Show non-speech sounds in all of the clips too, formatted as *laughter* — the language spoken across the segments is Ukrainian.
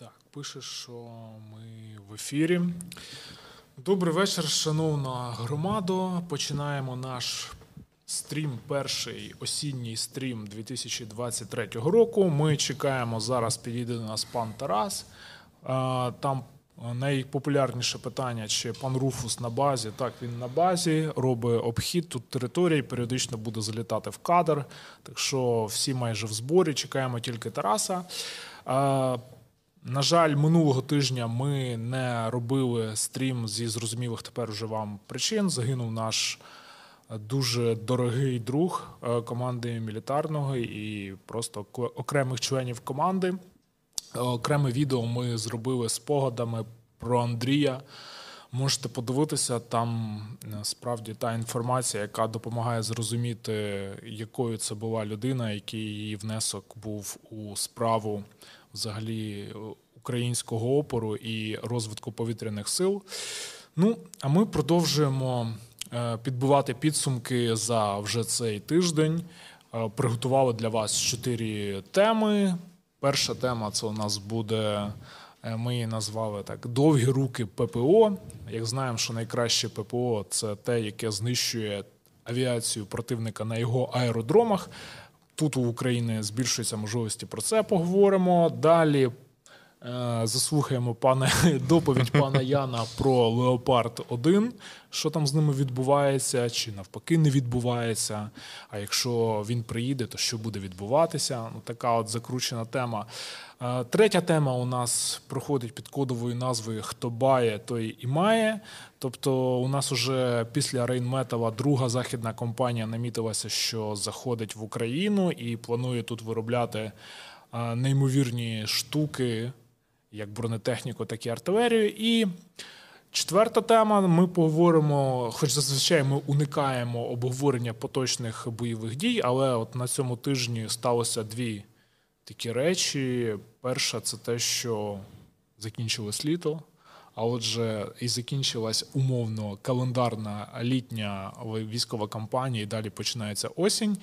Так, пише, що ми в ефірі. Добрий вечір, шановна громадо. Починаємо наш стрім, перший осінній стрім 2023 року. Ми чекаємо зараз. Підійде до нас пан Тарас. Там найпопулярніше питання: чи пан Руфус на базі? Так, він на базі, робить обхід тут території, періодично буде залітати в кадр. Так що всі майже в зборі. Чекаємо тільки Тараса. На жаль, минулого тижня ми не робили стрім зі зрозумілих тепер уже вам причин. Загинув наш дуже дорогий друг е, команди мілітарного і просто окремих членів команди. Окреме відео ми зробили спогадами про Андрія. Можете подивитися, там справді та інформація, яка допомагає зрозуміти, якою це була людина, який її внесок був у справу взагалі українського опору і розвитку повітряних сил. Ну, а ми продовжуємо е, підбивати підсумки за вже цей тиждень. Е, приготували для вас чотири теми. Перша тема це у нас буде. Е, ми її назвали так: довгі руки ППО. Як знаємо, що найкраще ППО це те, яке знищує авіацію противника на його аеродромах. Тут у України збільшуються можливості про це поговоримо. Далі заслухаємо пане *laughs* доповідь пана Яна про Леопард 1 що там з ними відбувається, чи навпаки не відбувається. А якщо він приїде, то що буде відбуватися? Ну, Така от закручена тема. Е, третя тема у нас проходить під кодовою назвою Хто бає, той і має. Тобто, у нас уже після Рейнметала друга західна компанія намітилася, що заходить в Україну і планує тут виробляти е, неймовірні штуки як бронетехніку, так і артилерію. І четверта тема: ми поговоримо, хоч зазвичай ми уникаємо обговорення поточних бойових дій, але от на цьому тижні сталося дві такі речі. Перша це те, що закінчилось літо. А отже, і закінчилась умовно календарна літня військова кампанія, і далі починається осінь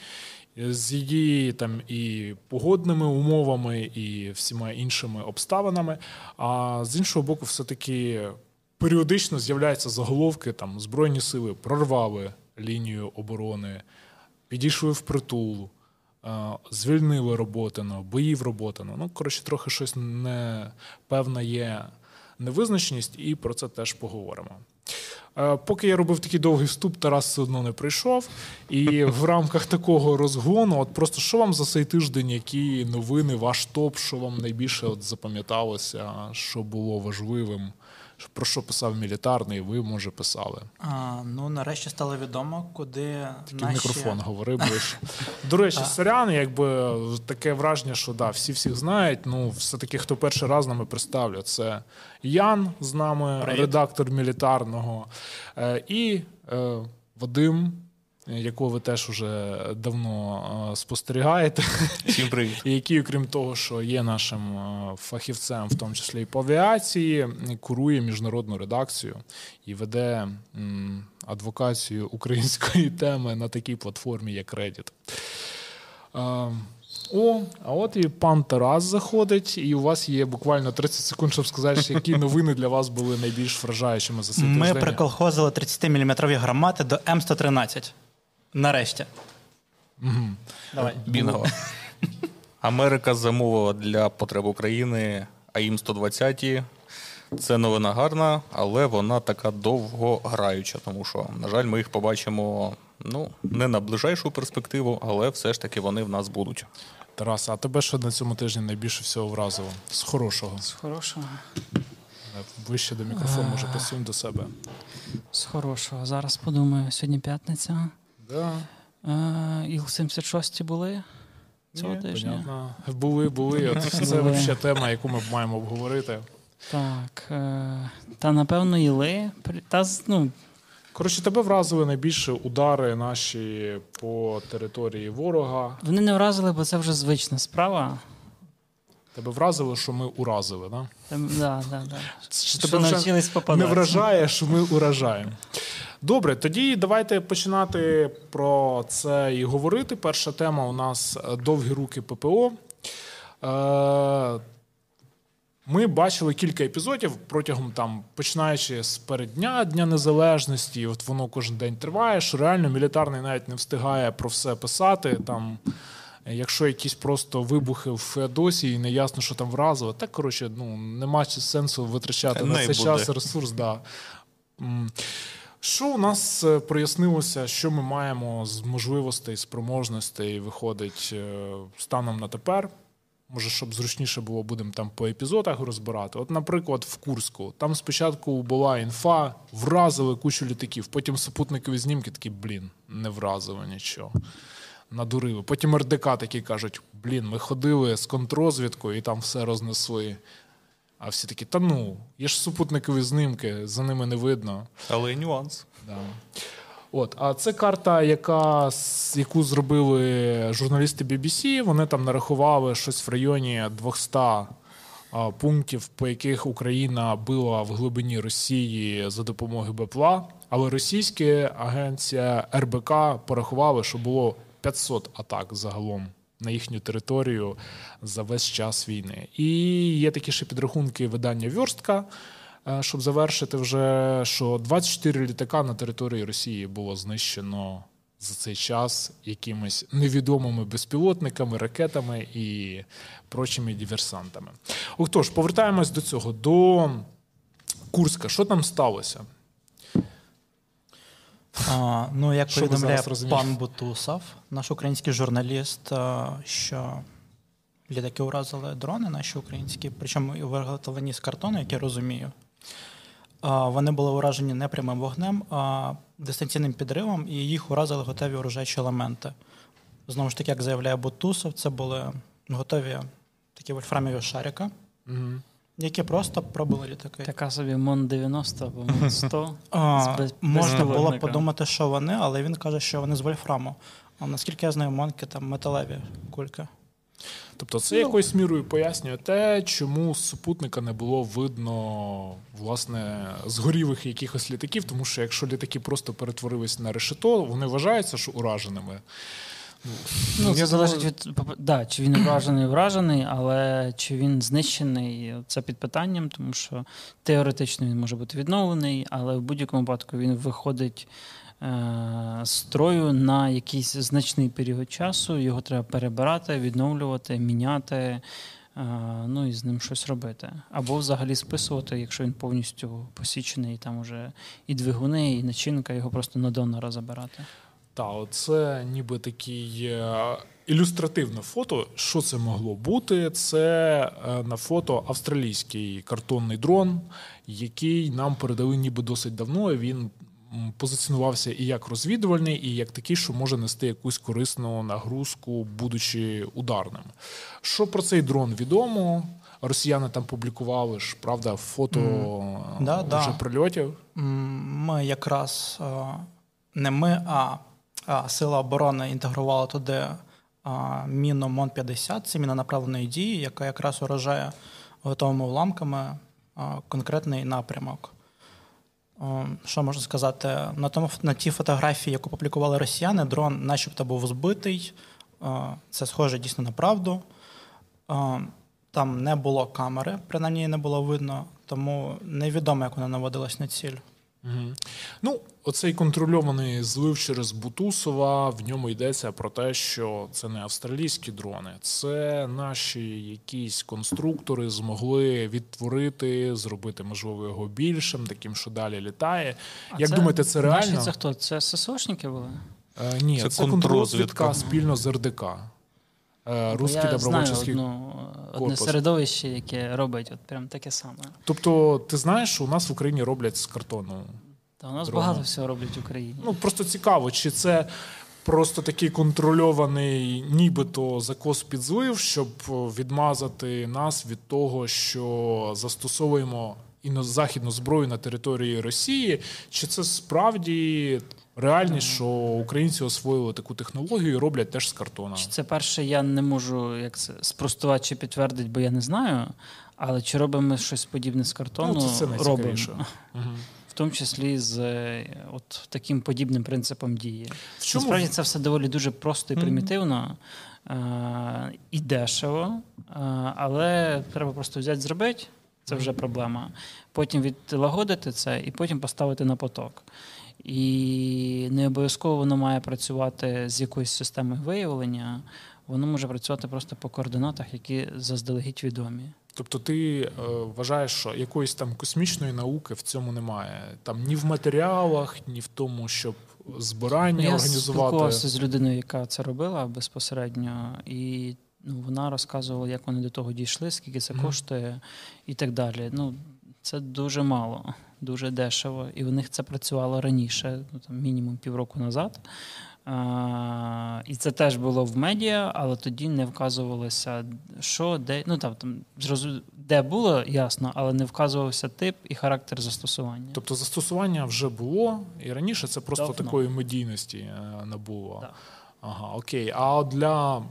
з її там і погодними умовами, і всіма іншими обставинами. А з іншого боку, все-таки періодично з'являються заголовки там Збройні сили прорвали лінію оборони, підійшли в притул. Звільнили роботину, боїв роботину. Ну, коротше, трохи щось не певна є невизначеність, і про це теж поговоримо. Е, поки я робив такий довгий вступ, Тарас все одно не прийшов. І в рамках такого розгону, от просто що вам за цей тиждень, які новини, ваш топ, що вам найбільше от запам'яталося, що було важливим? Про що писав мілітарний, ви може писали? А, Ну нарешті стало відомо, куди Такий наші... мікрофон говорив. *laughs* До речі, сорян, якби таке враження, що да, всі всіх знають. Ну, все-таки хто перший раз нами представлю, це Ян з нами, Привет. редактор мілітарного, е, і е, Вадим якого ви теж уже давно спостерігаєте, Всім привіт. *laughs* який, окрім того, що є нашим фахівцем, в тому числі і по авіації, курує міжнародну редакцію і веде адвокацію української *laughs* теми на такій платформі, як Reddit. О, а от і пан Тарас заходить, і у вас є буквально 30 секунд, щоб сказати, які новини для вас були найбільш вражаючими за цей Ми приколхозили 30-мм гармати до М113. Нарешті. Угу. Давай. Бінго. Америка замовила для потреб України AIM 120 Це новина гарна, але вона така довгограюча, тому що, на жаль, ми їх побачимо ну, не на ближайшу перспективу, але все ж таки вони в нас будуть. Тарас, а тебе що на цьому тижні найбільше всього вразило? З хорошого. З хорошого. Вище до мікрофону, може посунь до себе. З хорошого. Зараз подумаю, сьогодні п'ятниця. Да. Іл-76 були цього Ні, тижня. Понятно. Були, були. От Це взагалі тема, яку ми маємо обговорити. Так. Е, та напевно, іли. Та, ну, Коротше, тебе вразили найбільше удари наші по території ворога. Вони не вразили, бо це вже звична справа. Тебе вразило, що ми уразили, да? Да, да, да. Що тебе вже не вражає, що ми уражаємо. Добре, тоді давайте починати про це і говорити. Перша тема у нас довгі руки ППО. Е, Ми бачили кілька епізодів протягом там, починаючи з переддня Дня Незалежності, от воно кожен день триває, що реально мілітарний навіть не встигає про все писати. Там, якщо якісь просто вибухи в Феодосії, і не ясно, що там вразило, так коротше, ну нема сенсу витрачати на цей буде. час ресурс. Да. Що у нас е, прояснилося, що ми маємо з можливостей, спроможностей виходить е, станом на тепер? Може, щоб зручніше було, будемо там по епізодах розбирати. От, наприклад, в Курську там спочатку була інфа, вразили кучу літаків, потім супутникові знімки такі, блін, не вразили нічого. Надурили. Потім РДК такі кажуть: блін, ми ходили з контрозвідкою і там все рознесли. А всі такі, та ну, є ж супутникові знімки, за ними не видно. Але є нюанс. Да. От, а це карта, яка, яку зробили журналісти BBC. Вони там нарахували щось в районі 200 а, пунктів, по яких Україна била в глибині Росії за допомогою БПЛА. Але російська агенція РБК порахували, що було 500 атак загалом на їхню територію за весь час війни. І є такі ще підрахунки видання Вьорстка, е, щоб завершити вже, що 24 літака на території Росії було знищено за цей час якимись невідомими безпілотниками, ракетами і прочими диверсантами. Отож, повертаємось до цього, до Курська. Що там сталося? А, ну, як Що повідомляє пан Бутусов, наш український журналіст, що літаки уразили дрони наші українські, причому виготовлені з картону, як я розумію. Вони були уражені не прямим вогнем, а дистанційним підривом, і їх уразили готові оружейчі елементи. Знову ж таки, як заявляє Бутусов, це були готові такі вольфрамові шарика, Мгм. Які просто пробили літаки. Така собі МОН 90 або МОН *laughs* 100. А, без- можна було подумати, що вони, але він каже, що вони з вольфраму. А наскільки я знаю, монки там металеві кульки. Тобто це якоюсь мірою пояснює те, чому з супутника не було видно власне згорілих якихось літаків, тому що якщо літаки просто перетворились на решето, вони вважаються, що ураженими. Ну, це залежить від да, чи він вражений, вражений, але чи він знищений, це під питанням, тому що теоретично він може бути відновлений, але в будь-якому випадку він виходить е, з строю на якийсь значний період часу. Його треба перебирати, відновлювати, міняти. е, Ну і з ним щось робити. Або взагалі списувати, якщо він повністю посічений, і там уже і двигуни, і начинка, його просто на донора забирати. Та, це ніби такий е, ілюстративне фото. Що це могло бути? Це е, на фото австралійський картонний дрон, який нам передали ніби досить давно. і Він позиціонувався і як розвідувальний, і як такий, що може нести якусь корисну нагрузку, будучи ударним. Що про цей дрон відомо? Росіяни там публікували ж, правда, фото е, Да, вже да. прильотів. Ми якраз е, не ми, а Сила оборони інтегрували туди міну МОН-50, це міна направленої дії, яка якраз уражає готовими уламками конкретний напрямок. Що можна сказати? На, тому, на тій фотографії, яку публікували росіяни, дрон начебто був збитий. Це схоже дійсно на правду. Там не було камери, принаймні не було видно, тому невідомо, як вона наводилась на ціль. Угу. Ну, оцей контрольований злив через Бутусова. В ньому йдеться про те, що це не австралійські дрони, це наші якісь конструктори змогли відтворити, зробити можливо його більшим, таким, що далі літає. А Як думаєте, це реально? Наші це хто? Це ССОшники були? Е, ні, Це це, контррозвідка. спільно з РДК. Е, Русський я знаю добровольчий. одну, одне корпус. середовище, яке робить от прям таке саме. Тобто, ти знаєш, що у нас в Україні роблять з картону. Та у нас Дрона. багато всього роблять в Україні. Ну просто цікаво, чи це просто такий контрольований, нібито закос під злив, щоб відмазати нас від того, що застосовуємо іно- західну зброю на території Росії, чи це справді реальність, що українці освоїли таку технологію і роблять теж з картона? Чи це перше, я не можу як це спростувати чи підтвердити, бо я не знаю. Але чи робимо ми щось подібне з картону? Ну, це робимо. найцікавіше. В тому числі з е, от таким подібним принципом дії. В чому Насправді це все доволі дуже просто і примітивно е- і дешево, е- але треба просто взяти, зробити, Це вже проблема. Потім відлагодити це і потім поставити на поток. І не обов'язково воно має працювати з якоюсь системою виявлення, воно може працювати просто по координатах, які заздалегідь відомі. Тобто ти е, вважаєш, що якоїсь там космічної науки в цьому немає. Там ні в матеріалах, ні в тому, щоб збирання Я організувати. Я спілкувався з людиною, яка це робила безпосередньо, і ну, вона розказувала, як вони до того дійшли, скільки це коштує і так далі. Ну, Це дуже мало, дуже дешево. І у них це працювало раніше, ну, там, мінімум півроку назад. А, І це теж було в медіа, але тоді не вказувалося, що, де. Ну там, там де було ясно, але не вказувався тип і характер застосування. Тобто застосування вже було, і раніше це просто Давно. такої медійності е, не. Так. Ага, окей. А для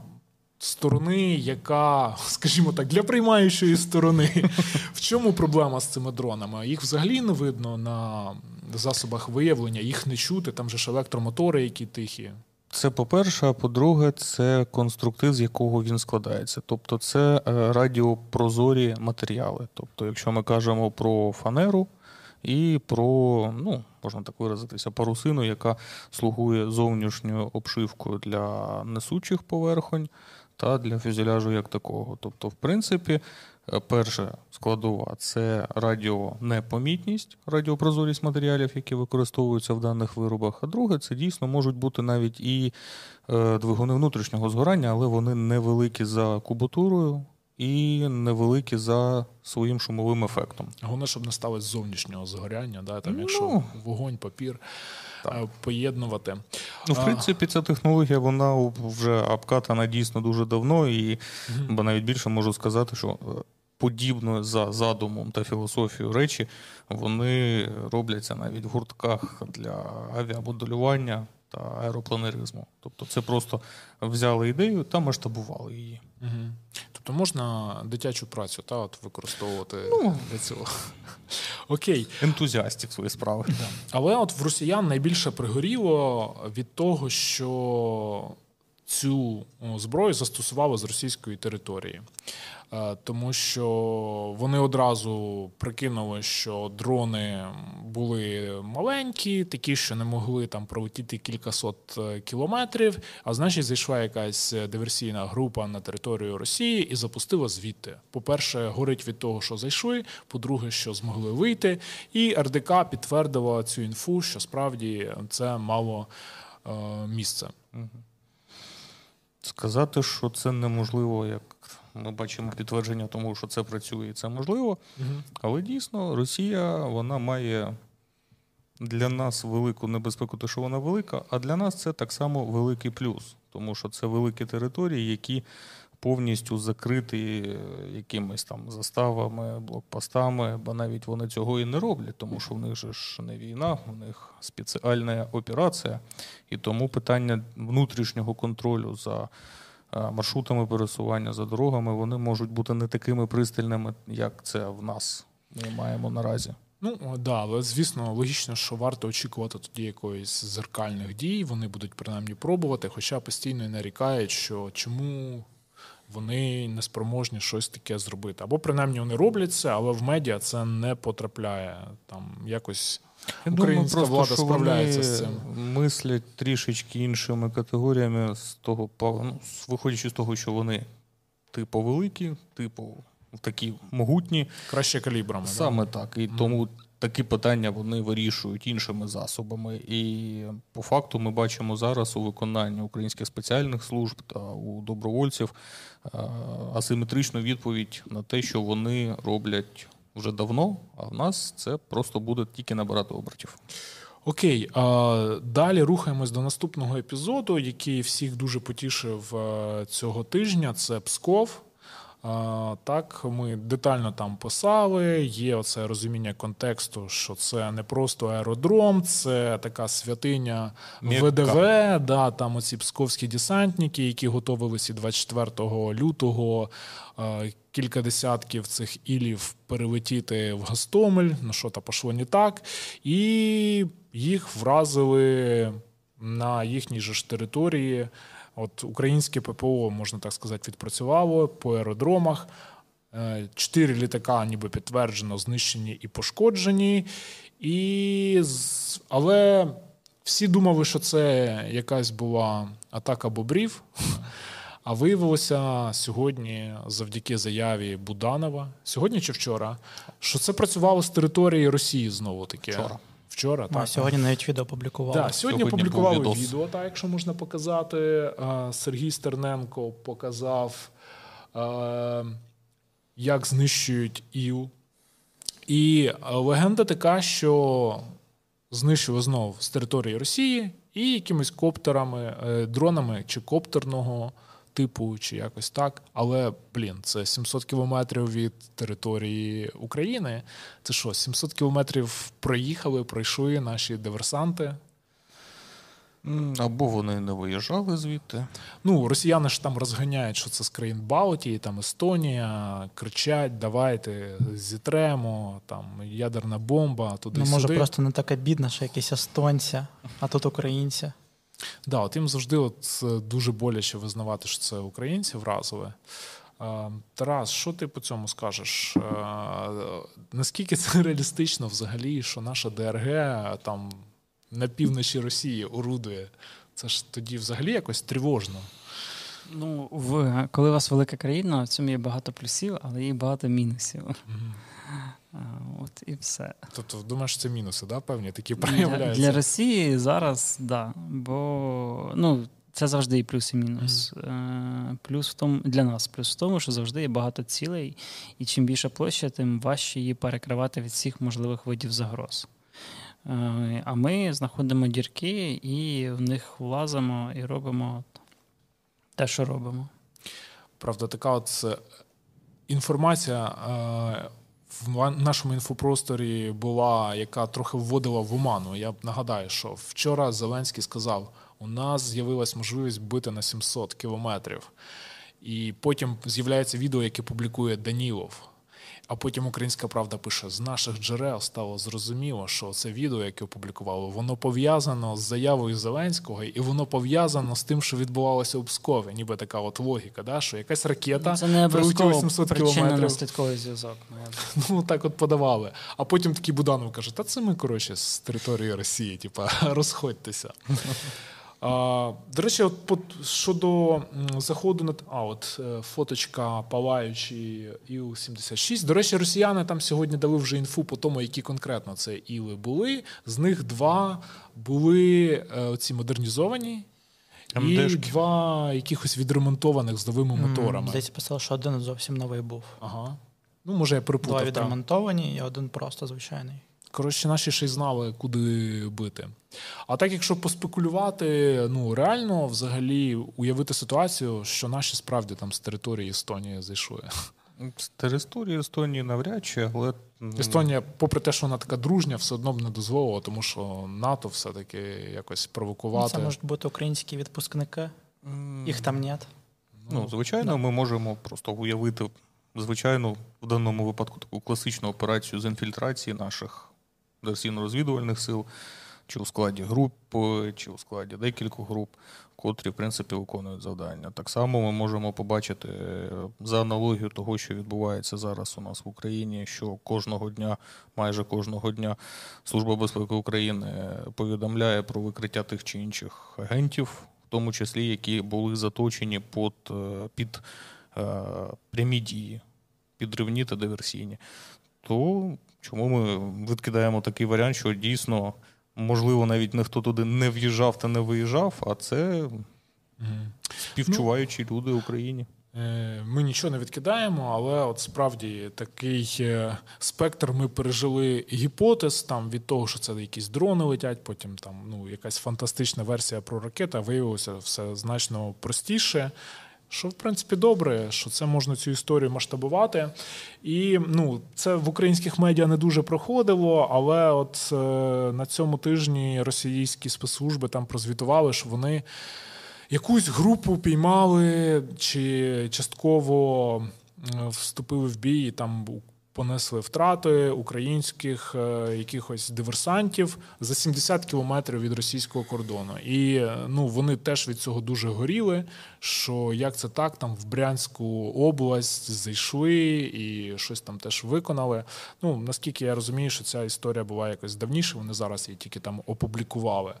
сторони, яка, *laughs* скажімо так, для приймаючої сторони, в чому проблема з цими дронами? Їх взагалі не видно на засобах виявлення, їх не чути, там же ж електромотори, які тихі. Це по-перше, а по-друге, це конструктив, з якого він складається. Тобто це е, радіопрозорі матеріали. Тобто, якщо ми кажемо про фанеру і про, ну, можна так виразитися, парусину, яка слугує зовнішньою обшивкою для несучих поверхонь та для фюзеляжу як такого. Тобто, в принципі, Е, перша складова це радіонепомітність, радіопрозорість матеріалів, які використовуються в даних виробах. А друге, це дійсно можуть бути навіть і е, двигуни внутрішнього згорання, але вони невеликі за кубатурою і невеликі за своїм шумовим ефектом. Головне, щоб не сталося зовнішнього згоряння, да, там, якщо ну, вогонь, папір. Так. Е, поєднувати. Ну, в принципі, ця технологія вона вже обкатана дійсно дуже давно, і бо навіть більше можу сказати, що подібно за задумом та філософією речі, вони робляться навіть в гуртках для авіамоделювання та аеропланеризму. Тобто, це просто взяли ідею та масштабували її. Угу. Тобто можна дитячу працю та, от використовувати ну, для цього. *laughs* Окей. Ентузіастів свої справи. Да. Але от в росіян найбільше пригоріло від того, що цю зброю застосували з російської території. Е, тому що вони одразу прикинули, що дрони були маленькі, такі, що не могли там пролетіти кількасот е, кілометрів. А значить, зайшла якась диверсійна група на територію Росії і запустила звідти. По-перше, горить від того, що зайшли. По-друге, що змогли вийти. І РДК підтвердила цю інфу, що справді це мало е, місце. Сказати, що це неможливо, як ми бачимо підтвердження тому, що це працює і це можливо. Угу. Але дійсно Росія вона має для нас велику небезпеку, те, що вона велика, а для нас це так само великий плюс, тому що це великі території, які повністю закриті якимись там заставами, блокпостами, бо навіть вони цього і не роблять, тому що в них же ж не війна, у них спеціальна операція, і тому питання внутрішнього контролю за. Е, маршрутами пересування за дорогами, вони можуть бути не такими пристальними, як це в нас ми маємо наразі. Ну да, але звісно, логічно, що варто очікувати тоді якоїсь зеркальних дій. Вони будуть принаймні пробувати, хоча постійно і нарікають, що чому вони не спроможні щось таке зробити. Або принаймні вони роблять це, але в медіа це не потрапляє там якось. Я Українська думаю, влада справляється з цим. Мислять трішечки іншими категоріями з того, ну, виходячи з того, що вони типу великі, типу такі могутні. Краще калібрами. Саме да? так. І mm. тому такі питання вони вирішують іншими засобами. І по факту ми бачимо зараз у виконанні українських спеціальних служб та у добровольців асиметричну відповідь на те, що вони роблять вже давно, а в нас це просто буде тільки набирати обертів. Окей, а далі рухаємось до наступного епізоду, який всіх дуже потішив е, цього тижня. Це Псков. Так, ми детально там писали. Є оце розуміння контексту, що це не просто аеродром, це така святиня Мірка. ВДВ. Да, Там оці псковські десантники, які готувалися 24 лютого. Кілька десятків цих ілів перелетіти в Гастомель, ну що то пішло не так, і їх вразили на їхній же ж території От Українське ППО, можна так сказати, відпрацювало по аеродромах. Е, чотири літака, ніби підтверджено, знищені і пошкоджені. І... Але всі думали, що це якась була атака бобрів. А виявилося сьогодні, завдяки заяві Буданова, сьогодні чи вчора, що це працювало з території Росії знову таки. Вчора. Вчора, так. Сьогодні навіть відео публікували. Так, Сьогодні, сьогодні опублікували відео, так, якщо можна показати. Сергій Стерненко показав, як знищують ІЛ. І легенда така, що знищили знову з території Росії і якимись коптерами, е, дронами чи коптерного типу, чи якось так. Але, блін, це 700 кілометрів від території України. Це що, 700 кілометрів проїхали, пройшли наші диверсанти. Або вони не виїжджали звідти. Ну, росіяни ж там розганяють, що це з країн Балтії, там Естонія, кричать, давайте зітремо, там ядерна бомба. туди Ну, може, сюди. просто не така бідна, що якісь естонці, а тут українці. Да, от їм завжди от дуже боляче визнавати, що це українці вразили. Тарас, що ти по цьому скажеш? Наскільки це *laughs* реалістично взагалі, що наша ДРГ там на півночі Росії орудує? Це ж тоді взагалі якось тривожно. Ну, в, коли у вас велика країна, в цьому є багато плюсів, але є багато мінусів. Mm-hmm. От і все. Тобто, думаєш, це мінуси, да, певні такі проявляються? Для, для Росії зараз так. Да, бо ну, це завжди і плюс і мінус. Mm-hmm. Плюс в тому для нас, плюс в тому, що завжди є багато цілей, і чим більша площа, тим важче її перекривати від всіх можливих видів загроз. Е, а ми знаходимо дірки і в них влазимо і робимо те, що робимо. Правда, така от інформація в нашому інфопросторі була, яка трохи вводила в оману. Я нагадаю, що вчора Зеленський сказав: у нас з'явилась можливість бити на 700 кілометрів. І потім з'являється відео, яке публікує Данілов. А потім Українська Правда пише: з наших джерел стало зрозуміло, що це відео, яке опублікували, воно пов'язано з заявою Зеленського, і воно пов'язано з тим, що відбувалося у Пскові. Ніби така от логіка, да? що якась ракета ну, це не прилетіла 700 кілометрів. наслідковий зв'язок. *laughs* Ну так от подавали. А потім такий Буданов каже: Та це ми коротше з території Росії, типа *laughs* розходьтеся. А, До речі, от щодо заходу на а, от е, фоточка палаючі Іл-76. До речі, росіяни там сьогодні дали вже інфу по тому, які конкретно це Іли були. З них два були е, ці модернізовані. І два якихось відремонтованих з новими моторами. Здається, писало, що один зовсім новий був. Ага. Ну, може, я перепутав. Два відремонтовані і один просто звичайний. Коротше, наші ще й знали, куди бити. А так, якщо поспекулювати, ну реально взагалі уявити ситуацію, що наші справді там з території Естонії зайшли. З території Естонії навряд чи, але Естонія, попри те, що вона така дружня, все одно б не дозволила, тому що НАТО все-таки якось провокувати. Це можуть бути українські відпускники, їх там нет. Ну, звичайно, да. ми можемо просто уявити звичайну в даному випадку таку класичну операцію з інфільтрації наших диверсійно-розвідувальних сил, чи у складі груп, чи у складі декількох груп, котрі, в принципі, виконують завдання. Так само ми можемо побачити е, за аналогію того, що відбувається зараз у нас в Україні, що кожного дня, майже кожного дня, Служба безпеки України повідомляє про викриття тих чи інших агентів, в тому числі які були заточені під, е, під е, прямі дії, підривні та диверсійні. То Чому ми відкидаємо такий варіант, що дійсно, можливо, навіть ніхто туди не в'їжджав та не виїжджав, а це співчуваючі ну, люди в Україні. Е, ми нічого не відкидаємо, але от справді такий е, спектр ми пережили гіпотез там від того, що це якісь дрони летять, потім там ну якась фантастична версія про ракети, виявилося все значно простіше. Що в принципі добре, що це можна цю історію масштабувати. І ну, це в українських медіа не дуже проходило, але от е, на цьому тижні російські спецслужби там прозвітували, що вони якусь групу піймали чи частково вступили в бій. і Там понесли втрати українських е, якихось диверсантів за 70 кілометрів від російського кордону. І ну вони теж від цього дуже горіли. Що як це так, там в Брянську область зайшли і щось там теж виконали. Ну наскільки я розумію, що ця історія була якось давніше. Вони зараз її тільки там опублікували.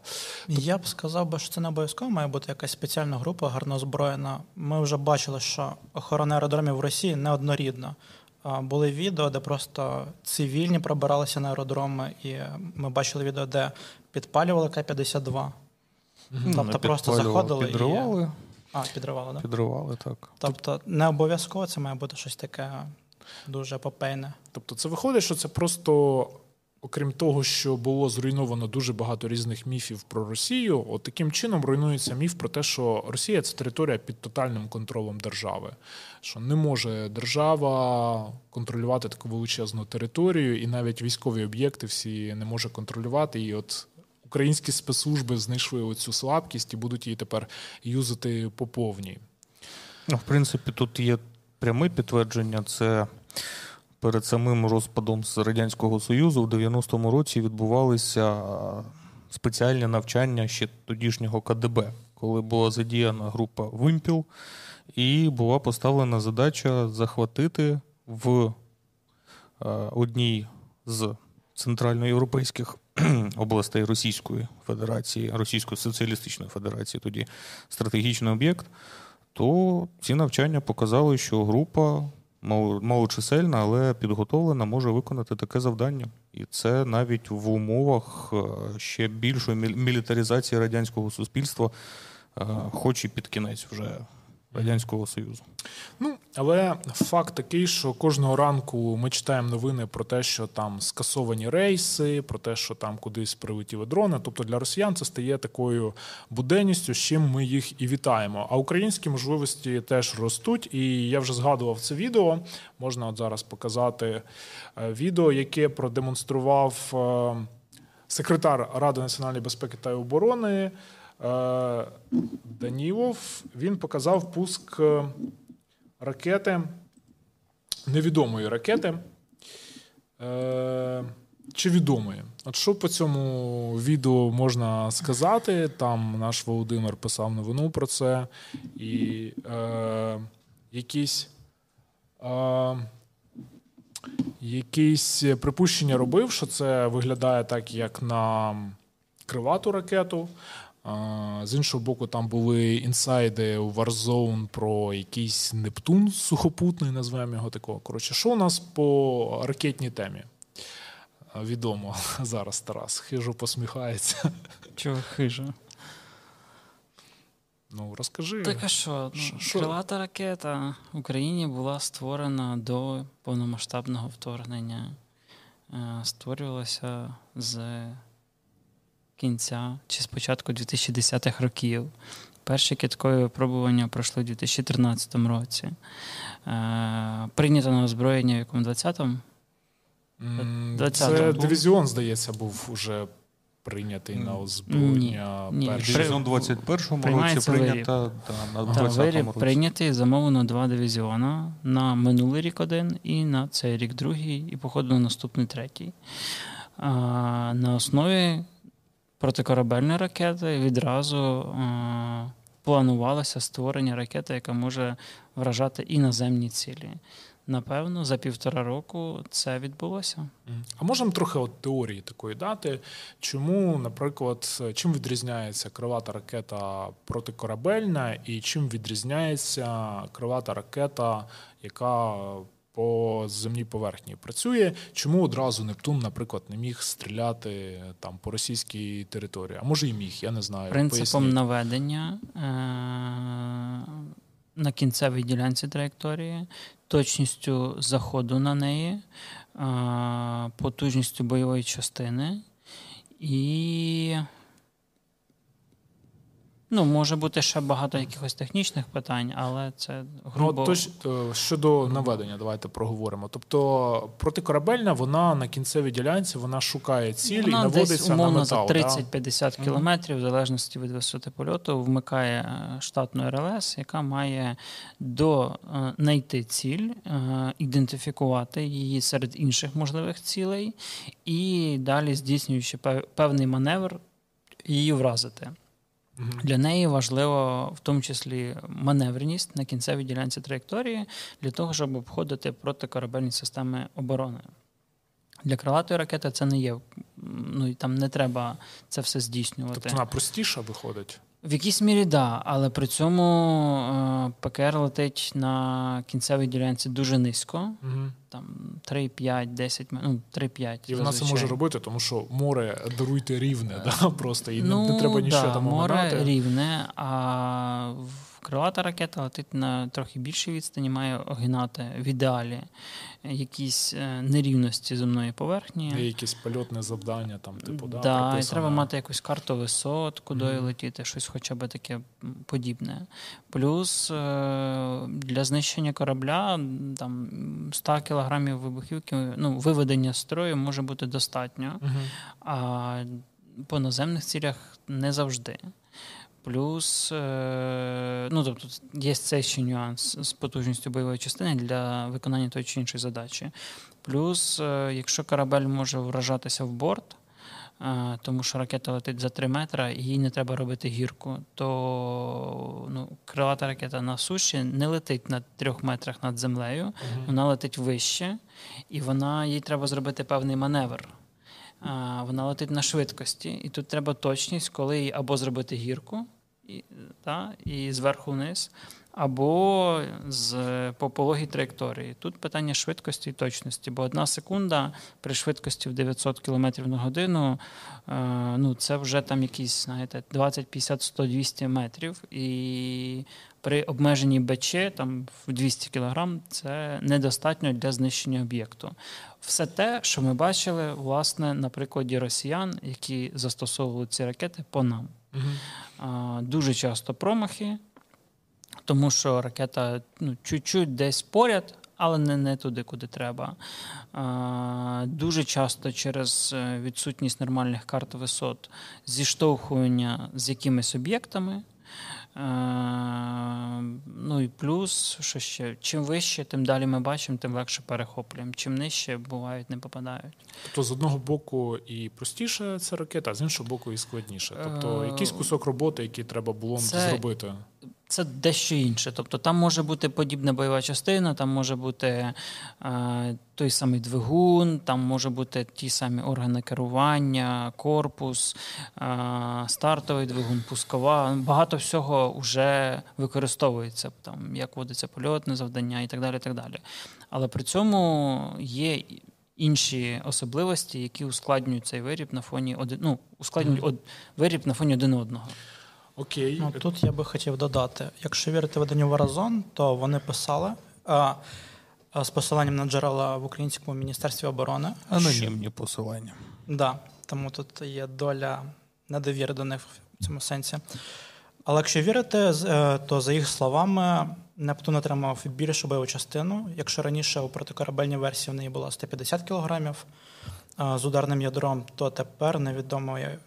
Я б сказав би, що це не обов'язково має бути якась спеціальна група гарно озброєна. Ми вже бачили, що охорона аеродромів в Росії неоднорідна. Були відео, де просто цивільні пробиралися на аеродроми, і ми бачили відео, де підпалювали К-52. Ну, тобто просто заходили підривали. І... А, підривали, так? Підривали, так. Тобто не обов'язково це має бути щось таке дуже попейне. Тобто, це виходить, що це просто окрім того, що було зруйновано дуже багато різних міфів про Росію, от таким чином руйнується міф про те, що Росія це територія під тотальним контролем держави, що не може держава контролювати таку величезну територію, і навіть військові об'єкти всі не може контролювати. І от українські спецслужби знайшли оцю слабкість і будуть її тепер юзати по повній. Ну, в принципі, тут є пряме підтвердження. Це перед самим розпадом з Радянського Союзу в 90-му році відбувалися спеціальні навчання ще тодішнього КДБ, коли була задіяна група Вимпіл, і була поставлена задача захватити в одній з центральноєвропейських *clears throat* областей Російської Федерації, Російської Соціалістичної Федерації, тоді стратегічний об'єкт, то ці навчання показали, що група малочисельна, але підготовлена, може виконати таке завдання. І це навіть в умовах е, ще більшої мілітаризації радянського суспільства, е, хоч і під кінець вже Радянського Союзу. Ну, але факт такий, що кожного ранку ми читаємо новини про те, що там скасовані рейси, про те, що там кудись прилетіли дрони. Тобто для росіян це стає такою буденністю, з чим ми їх і вітаємо. А українські можливості теж ростуть. І я вже згадував це відео. Можна от зараз показати е, відео, яке продемонстрував е, секретар Ради національної безпеки та оборони. Е, Данілов він показав пуск е, ракети, невідомої ракети. Е, чи відомої? От що по цьому відео можна сказати? Там наш Володимир писав новину про це, і е, якісь е, якісь припущення робив, що це виглядає так, як на кривату ракету. З іншого боку, там були інсайди у Warzone про якийсь Нептун сухопутний, назвемо його такого. Коротше, що у нас по ракетній темі? Відомо *laughs* зараз Тарас. Хижо посміхається. Чого хижо? Ну, розкажи. Так а що? Ну, крилата ракета в Україні була створена до повномасштабного вторгнення. Е, створювалася з кінця чи спочатку 2010-х років. Перші киткові випробування пройшли у 2013 році. Е, Прийнято на озброєння в якому 20-му? 20 Це дивізіон, здається, був уже прийнятий на озброєння. Ні, ні. Дивізіон 21-му році прийнято да, на 20-му році. прийнятий, замовлено два дивізіона на минулий рік один і на цей рік другий, і, походу, на наступний третій. А, На основі протикорабельної ракети відразу е, планувалося створення ракети, яка може вражати і наземні цілі. Напевно, за півтора року це відбулося. А можемо трохи от теорії такої дати, чому, наприклад, чим відрізняється кривата ракета протикорабельна, і чим відрізняється кривата ракета, яка по земній поверхні працює. Чому одразу Нептун, наприклад, не міг стріляти там по російській території? А може і міг, я не знаю. Принципом Поясніть. наведення е- на кінцевій ділянці траєкторії, точністю заходу на неї, е- потужністю бойової частини і. Ну, може бути ще багато якихось технічних питань, але це грубо... Ну, тож, е, щодо наведення, давайте проговоримо. Тобто протикорабельна, вона на кінцевій ділянці вона шукає цілі вона і наводиться десь, умовно, на метал. за 30-50 да? кілометрів, в залежності від висоти польоту, вмикає е, штатну РЛС, яка має до е, знайти ціль, ідентифікувати її серед інших можливих цілей, і далі, здійснюючи певний маневр, її вразити. Для неї важливо в тому числі маневреність на кінцевій ділянці траєкторії для того, щоб обходити протикорабельні системи оборони. Для крилатої ракети це не є. Ну і там не треба це все здійснювати. Тобто вона простіша виходить. В якійсь мірі так, да, але при цьому е, ПКР летить на кінцевій ділянці дуже низько, угу. там 3-5, 10, ну 3-5. І вона це може робити, тому що море даруйте рівне, да, просто і ну, не, не треба нічого да, там море оминати. рівне, а крилата ракета летить на трохи більшій відстані, має огинати в ідеалі якісь е, нерівності земної поверхні. Є якісь польотне завдання, там, типу, да, да, і треба мати якусь карту висот, куди mm-hmm. летіти, щось хоча б таке подібне. Плюс е, для знищення корабля там 100 кілограмів вибухівки, ну, виведення строю може бути достатньо, mm-hmm. а по наземних цілях не завжди. Плюс, е, ну тобто, є цей ще нюанс з потужністю бойової частини для виконання тої чи іншої задачі. Плюс, е, якщо корабель може вражатися в борт, е, тому що ракета летить за 3 метри і їй не треба робити гірку, то ну, крилата ракета на суші не летить на 3 метрах над землею, uh вона летить вище, і вона їй треба зробити певний маневр. Вона летить на швидкості, і тут треба точність, коли їй або зробити гірку і та, і зверху вниз, або з по пологій траєкторії. Тут питання швидкості і точності, бо одна секунда при швидкості в 900 км на годину е, ну, це вже там якісь, знаєте, 20, 50, 100, 200 метрів. І при обмеженні БЧ там в 200 кг це недостатньо для знищення об'єкту. Все те, що ми бачили, власне, на прикладі росіян, які застосовували ці ракети по нам. Угу. Дуже часто промахи, тому що ракета ну, чуть-чуть десь поряд, але не не туди, куди треба. Дуже часто через е, відсутність нормальних карт висот зіштовхування з якимись об'єктами. Ну і плюс, що ще, чим вище, тим далі ми бачимо, тим легше перехоплюємо. Чим нижче бувають, не попадають. Тобто, з одного боку і простіше ця ракета, а з іншого боку, і складніше. Тобто, якийсь кусок роботи, який треба було це, зробити це дещо інше. Тобто там може бути подібна бойова частина, там може бути е, той самий двигун, там може бути ті самі органи керування, корпус, е, стартовий двигун, пускова. Багато всього вже використовується, там, як водиться польотне завдання і так далі. І так далі. Але при цьому є. Інші особливості, які ускладнюють цей виріб на фоні один, ну, ускладнюють mm-hmm. виріб на фоні один одного. Окей. Ну, Тут я би хотів додати: якщо вірити виданню Варазон, то вони писали а, а, з посиланням на джерела в Українському міністерстві оборони. Анонімні що... посилання. Так, да, тому тут є доля недовіри до них в цьому сенсі. Але якщо вірити, е, то за їх словами, Нептун отримав більшу бойову частину. Якщо раніше у протикорабельній версії в неї було 150 кілограмів з ударним ядром, то тепер невідомої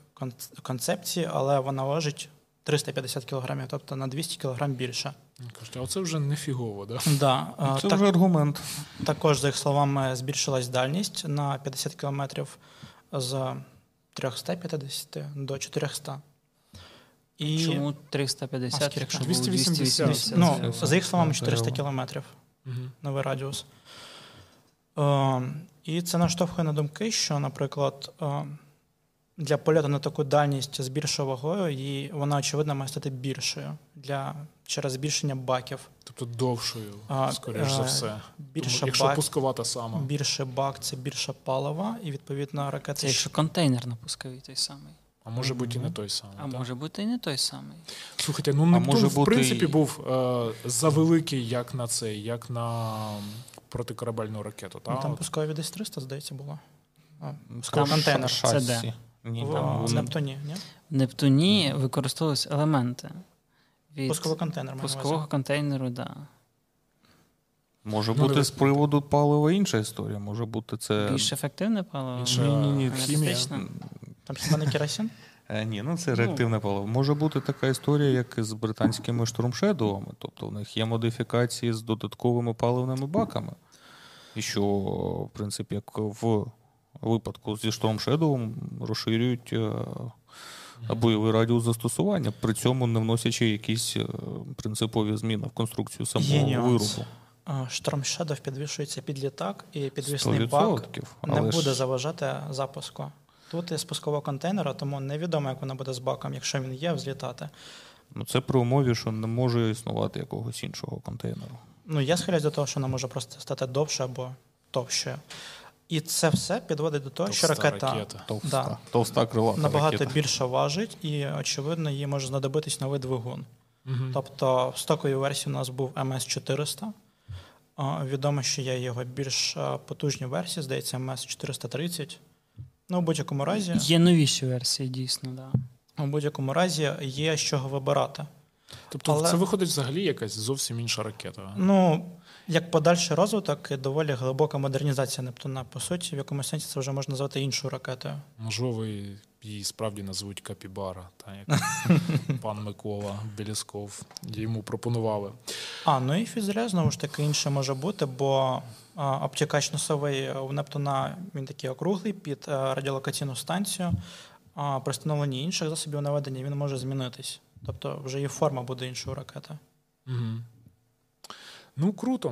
концепції, але вона важить 350 кілограмів, тобто на 200 кілограм більше. Кажете, а це вже не фігово, да? Да. Це так, вже аргумент. Також, за їх словами, збільшилась дальність на 50 кілометрів з 350 до 400. І... Чому 350, а, якщо 280? 280. Ну, за їх словами, 400 кілометрів. Угу. Новий радіус. Е, і це наштовхує на думки, що, наприклад, е, для польоту на таку дальність з більшою вагою, і вона, очевидно, має стати більшою для через збільшення баків. Тобто довшою, скоріш за е, все. Більше Тому, якщо бак, пускова та сама. Більше бак це більше палива, і відповідно ракета. Це якщо контейнер на пусковий той самий. А може бути і не той самий. А так? може бути і не той самий. Слухайте, ну Нептун, може в бути... принципі, був е, завеликий як на цей, як на протикорабельну ракету. Ну, Там пускові десь 300, здається, було. Там контейнер. Це де? Ні, в там вони- Нептуні, ні? В Нептуні використовувалися елементи від Пусковий контейнер. маю на увазі. пускового контейнеру, да. Може Ну, бути не- з приводу палива інша історія. Може бути це. Більш ефективне паливо. Інша Ні-ні-ні, хімія. Там хіба не керосин? Е, Ні, ну це реактивне паливо. Може бути така історія, як і з британськими штурмшедовами. Тобто в них є модифікації з додатковими паливними баками. І що, в принципі, як в випадку зі штормшедовом розширюють е, бойовий радіус застосування, при цьому не вносячи якісь е, принципові зміни в конструкцію самого виробу. Шторм Shadow підвішується під літак, і підвісний 100%. бак не буде заважати запуску. Тут є спускового контейнера, тому невідомо, як вона буде з баком, якщо він є, взлітати. Ну, це при умові, що не може існувати якогось іншого контейнеру. Ну, я схиляюсь до того, що вона може просто стати довше або товщою. І це все підводить до того, що ракета, ракета. Товста, Да. товста крилата набагато ракета. більше важить, і, очевидно, їй може знадобитись новий двигун. Мгм. Тобто в стоковій версії у нас був МС-400. Відомо, що є його більш потужні версії, здається, МС-430. Ну, у будь-якому разі, Є новіші версії, дійсно, да. у будь-якому разі є з чого вибирати. Тобто Але- це виходить взагалі якась зовсім інша ракета. Ну, як подальший розвиток і доволі глибока модернізація Нептуна. По суті, в якомусь сенсі це вже можна назвати іншою ракетою. Можливо, її справді назвуть Капібара, та як *laughs* пан Микола Білісков йому пропонували. А, ну і фюзеляж, знову ж таки, інше може бути, бо обтікач носовий у Нептуна він такий округлий під радіолокаційну станцію. А при встановленні інших засобів наведення він може змінитись. Тобто вже і форма буде іншою ракети. Угу. Ну, круто.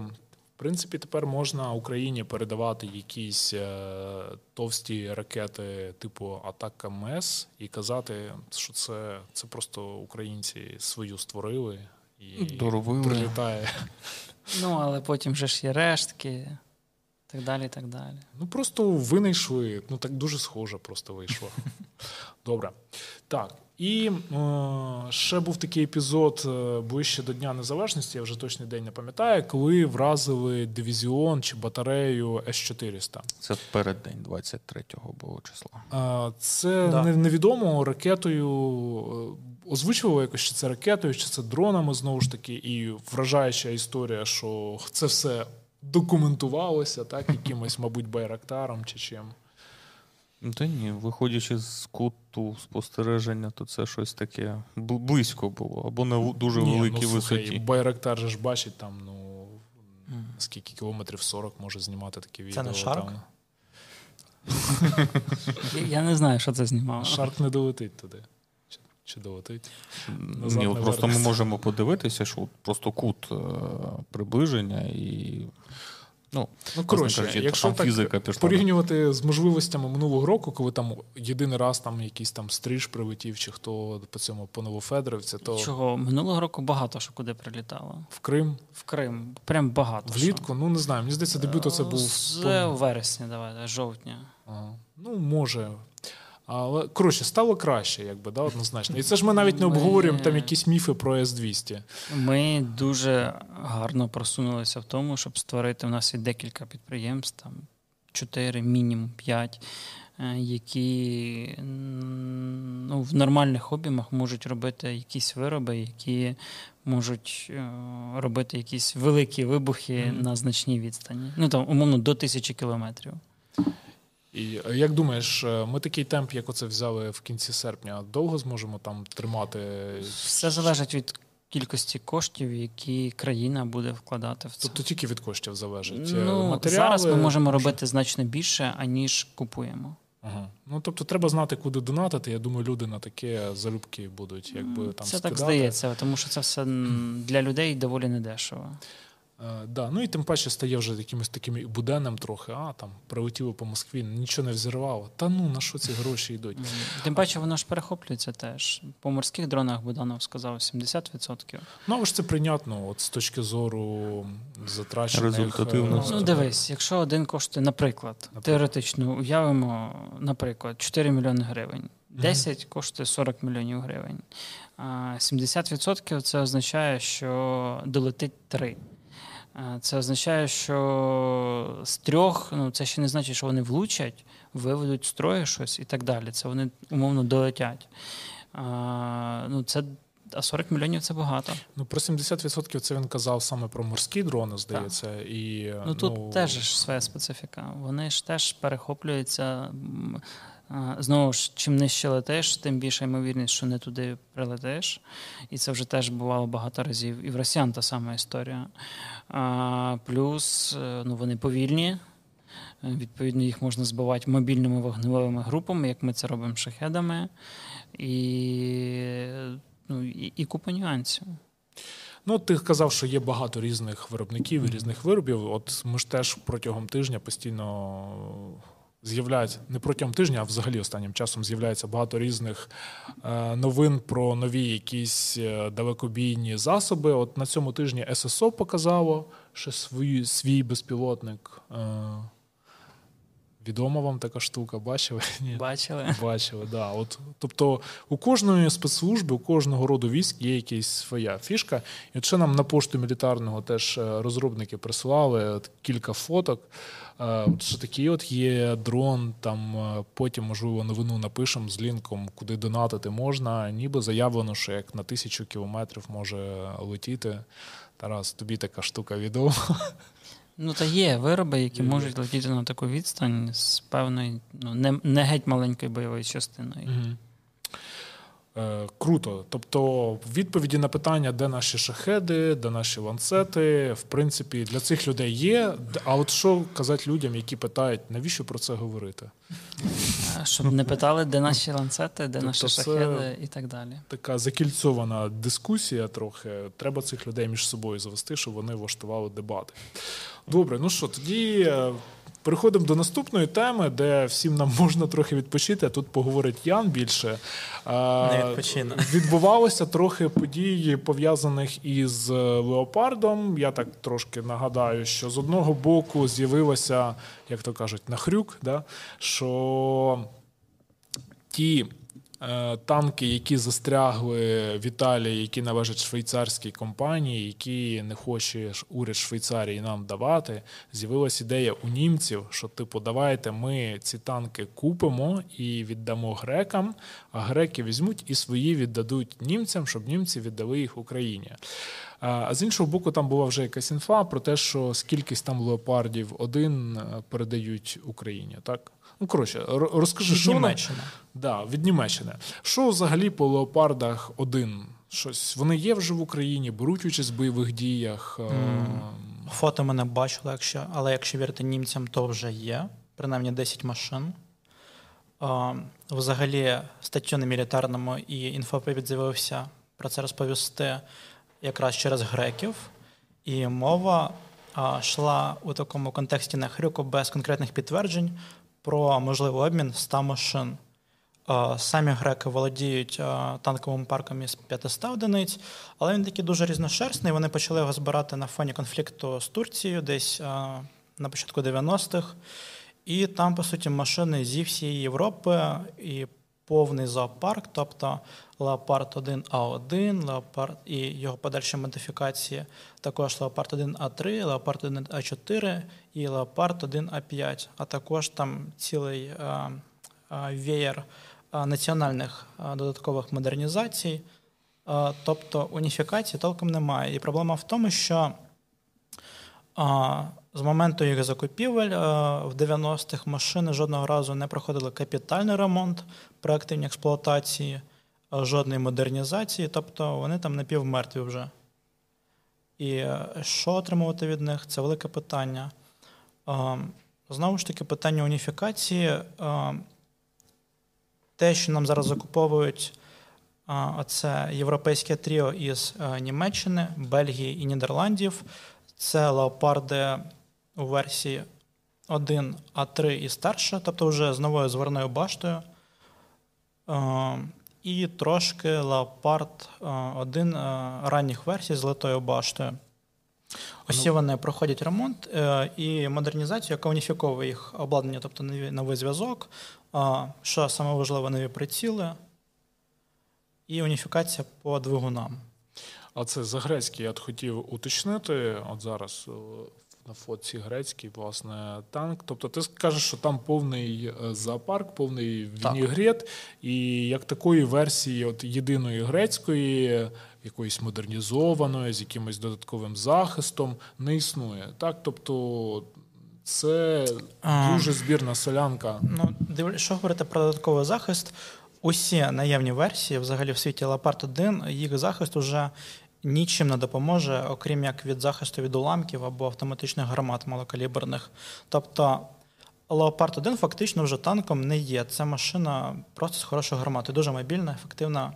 В принципі, тепер можна Україні передавати якісь е, товсті ракети типу Атака МС і казати, що це, це просто українці свою створили і Доробили. прилітає. Ну, але потім вже ж є рештки, так далі, так далі. Ну просто винайшли. Ну так дуже схоже, просто вийшло. *laughs* Добре. Так. І е, ще був такий епізод е, ближче до Дня Незалежності, я вже точний день не пам'ятаю, коли вразили дивізіон чи батарею С-400. Це переддень 23-го було числа. Е, це Да. не- невідомо ракетою. е, Озвучували якось, чи це ракетою, чи це дронами знову ж таки, і вражаюча історія, що це все документувалося, так, *laughs* якимось, мабуть, байрактаром чи чим. Ну, Та ні, виходячи з куту спостереження, то це щось таке близько було, або на дуже Ні, великій ну, слухай, висоті. Байрактар же ж бачить там, ну скільки кілометрів 40 може знімати таке відео. не Шарк? Там. Я, не знаю, що це знімало. Шарк не долетить туди. Чи, долетить? Ні, от просто ми можемо подивитися, що просто кут е, приближення і. Ну, Ну, коротше, кажучи, якщо там так фізика пішла. порівнювати з можливостями минулого року, коли там єдиний раз там якийсь там стриж прилетів, чи хто по цьому по Новофедорівці, то Чого? Минулого року багато що куди прилітало. в Крим В Крим. Прям багато. влітку, ну не знаю, мені здається, дебют це був З по- вересня, давайте, жовтня. Ага. Ну, може. Але коротше, стало краще, якби, да, однозначно. І це ж ми навіть не Ми- обговорюємо там якісь міфи про С-200. Ми дуже гарно просунулися в тому, щоб створити в нас є декілька підприємств, там 4, мінімум 5, які ну, в нормальних об'ємах можуть робити якісь вироби, які можуть е, робити якісь великі вибухи Мгм. на значній відстані. Ну там, умовно, до тисячі кілометрів. І е, як думаєш, е, ми такий темп, як оце взяли в кінці серпня, довго зможемо там тримати? Все залежить від кількості коштів, які країна буде вкладати в це. Тобто тільки від коштів залежить. Е, Ну, Матеріали, зараз ми можемо робити значно більше, аніж купуємо. Ага. Ну, тобто треба знати, куди донатити. Я думаю, люди на таке залюбки будуть, якби там це скидати. так здається, тому що це все для людей доволі недешево. Е, да. Ну і тим паче стає вже якимось таким буденним трохи, а там прилетіло по Москві, нічого не взірвало. Та ну на що ці гроші йдуть? Тим паче, воно ж перехоплюється теж. По морських дронах Буданов сказав 70%. Ну, але ж це прийнятно, от з точки зору затрачених... Е, Ну, дивись, якщо один коштує, наприклад, Наприклад. теоретично уявимо, наприклад, 4 мільйони гривень. 10 коштує 40 мільйонів гривень. А 70% це означає, що долетить 3. Це означає, що з трьох, ну це ще не значить, що вони влучать, виведуть строї щось і так далі. Це вони умовно долетять. А, ну, це а 40 мільйонів це багато. Ну про 70% це він казав саме про морські дрони, здається. І, Ну тут ну... теж своя специфіка. Вони ж теж перехоплюються. Знову ж, чим нижче летиш, тим більша ймовірність, що не туди прилетиш. І це вже теж бувало багато разів. І в росіян та сама історія. Плюс е, ну, вони повільні. Відповідно, їх можна збивати мобільними вогневими групами, як ми це робимо шахедами. І ну, і, і купа нюансів. Ну, ти казав, що є багато різних виробників і різних виробів. От ми ж теж протягом тижня постійно з'являється не протягом тижня, а взагалі останнім часом з'являється багато різних е, новин про нові якісь е, далекобійні засоби. От на цьому тижні ССО показало ще свій, свій безпілотник. Е, Відома вам така штука, бачили? *laughs* Ні. Бачили. Бачили, да. От, Тобто у кожної спецслужби, у кожного роду військ є якась своя фішка. І от ще нам на пошту мілітарного теж розробники присилали кілька фоток. Що такий от є дрон, там потім, можливо, новину напишемо з лінком, куди донатити можна. Ніби заявлено, що як на тисячу кілометрів може летіти. Тарас, тобі така штука відома. Ну, та є вироби, які є. можуть летіти на таку відстань з певною, ну, не не геть маленькою бойовою частиною. Угу. Е, Круто. Тобто, відповіді на питання, де наші шахеди, де наші ланцети, в принципі, для цих людей є. А от що казати людям, які питають, навіщо про це говорити? Щоб не питали, де наші ланцети, де тобто наші шахеди і так далі. Така закільцована дискусія трохи. Треба цих людей між собою завести, щоб вони влаштували дебати. Добре, ну що, тоді е, переходимо до наступної теми, де всім нам можна трохи відпочити. а Тут поговорить Ян більше. Не відпочину. Відбувалося трохи подій, пов'язаних із е, леопардом. Я так трошки нагадаю, що з одного боку з'явилося, як то кажуть, нахрюк, да? що ті танки, які застрягли в Італії, які належать швейцарській компанії, які не хоче уряд Швейцарії нам давати, з'явилася ідея у німців, що типу, давайте ми ці танки купимо і віддамо грекам, а греки візьмуть і свої віддадуть німцям, щоб німці віддали їх Україні. А з іншого боку, там була вже якась інфа про те, що скількись там леопардів один е, передають Україні, так? Ну, коротше, розкажи, від що Німеччини. Да, від Німеччини. Що взагалі по леопардах один? Щось вони є вже в Україні, беруть участь в бойових діях. Mm. Фото ми не бачили, якщо, але якщо вірити німцям, то вже є. Принаймні 10 машин. Взагалі, статтю на мілітарному і інфоповід з'явився про це розповісти якраз через греків. І мова йшла у такому контексті на хрюку без конкретних підтверджень про можливий обмін 100 машин. Самі греки володіють танковим парком із 500 одиниць, але він такий дуже різношерстний. Вони почали його збирати на фоні конфлікту з Турцією десь на початку 90-х. І там, по суті, машини зі всієї Європи і повний зоопарк, тобто Leopard 1А1, Leopard і його подальші модифікації, також Leopard 1А3, Leopard 1А4 і Leopard 1А5, а також там цілий а, а, веєр а, національних додаткових модернізацій. Тобто уніфікації толком немає. І проблема в тому, що з моменту їх закупівель в 90-х машини жодного разу не проходили капітальний ремонт при активній експлуатації жодної модернізації, тобто вони там напівмертві вже. І е, що отримувати від них це велике питання. Знову ж таки, питання уніфікації. Те, що нам зараз закуповують, це європейське тріо із е, Німеччини, Бельгії і Нідерландів. Це леопарди у версії 1 А3 і старше, тобто вже з новою зворною баштою і трошки Leopard 1 е, е, ранніх версій з литою баштою. Ось ну. вони проходять ремонт е, і модернізацію, яка уніфіковує їх обладнання, тобто новий зв'язок, що саме важливо, нові приціли і уніфікація по двигунам. А це за грецький я хотів уточнити. От зараз е, на фотці грецький, власне, танк. Тобто, ти скажеш, що там повний е, зоопарк, повний вінігрет, і як такої версії, от єдиної грецької, якоїсь модернізованої, з якимось додатковим захистом, не існує. Так, тобто. Це дуже збірна солянка. Ну, що говорити про додатковий захист, усі наявні версії, взагалі в світі Leopard 1, їх захист уже нічим не допоможе, окрім як від захисту від уламків або автоматичних гармат малокаліберних. Тобто Leopard 1 фактично вже танком не є. Це машина просто з хорошою гарматою, дуже мобільна, ефективна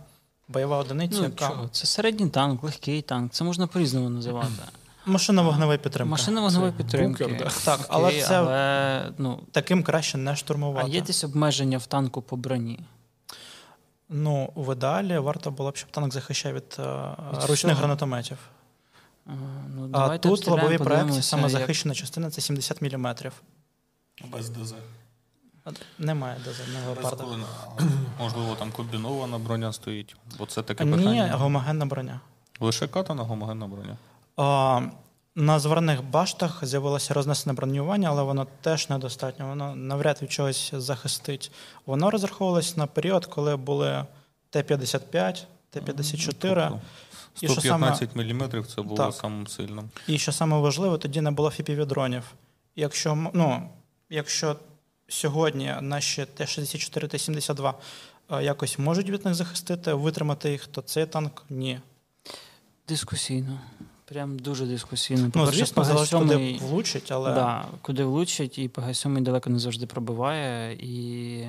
бойова одиниця, Ну, яка чого? Це середній танк, легкий танк. Це можна по-різному називати. *clears throat* машина вогневої підтримки. Машина вогневої підтримки. бункер, да. Так, але це- але, ну, Таким краще не штурмувати. а є десь обмеження в танку по броні. Ну, в ідеалі варто було б, щоб танк захищав від, е, Від ручних всього. гранатометів. А, ну, А тут лобові проекції, подивимося, саме як- захищена частина це 70 мм. Без ДЗ. Немає дизельного леопарда. *clears throat* Можливо, там комбінована броня стоїть, бо це таке Ні, гомогенна броня. Лише катана гомогенна броня. А, на зварних баштах з'явилося рознесене бронювання, але воно теж недостатньо. Воно навряд від чогось захистить. Воно розраховувалось на період, коли були Т-55, Т-54. Тобто І саме- 115 мм це було Так. самим сильним. І що саме важливо, тоді не було фіпіві-дронів. Якщо, ну, якщо сьогодні наші Т-64, Т-72 е, якось можуть від них захистити, витримати їх, то цей танк ні. Дискусійно. Прям дуже дискусійно. Ну, звісно, залежить, куди ПГ-7 влучить, але Да, куди влучить, і ПГ-7 далеко не завжди пробиває. І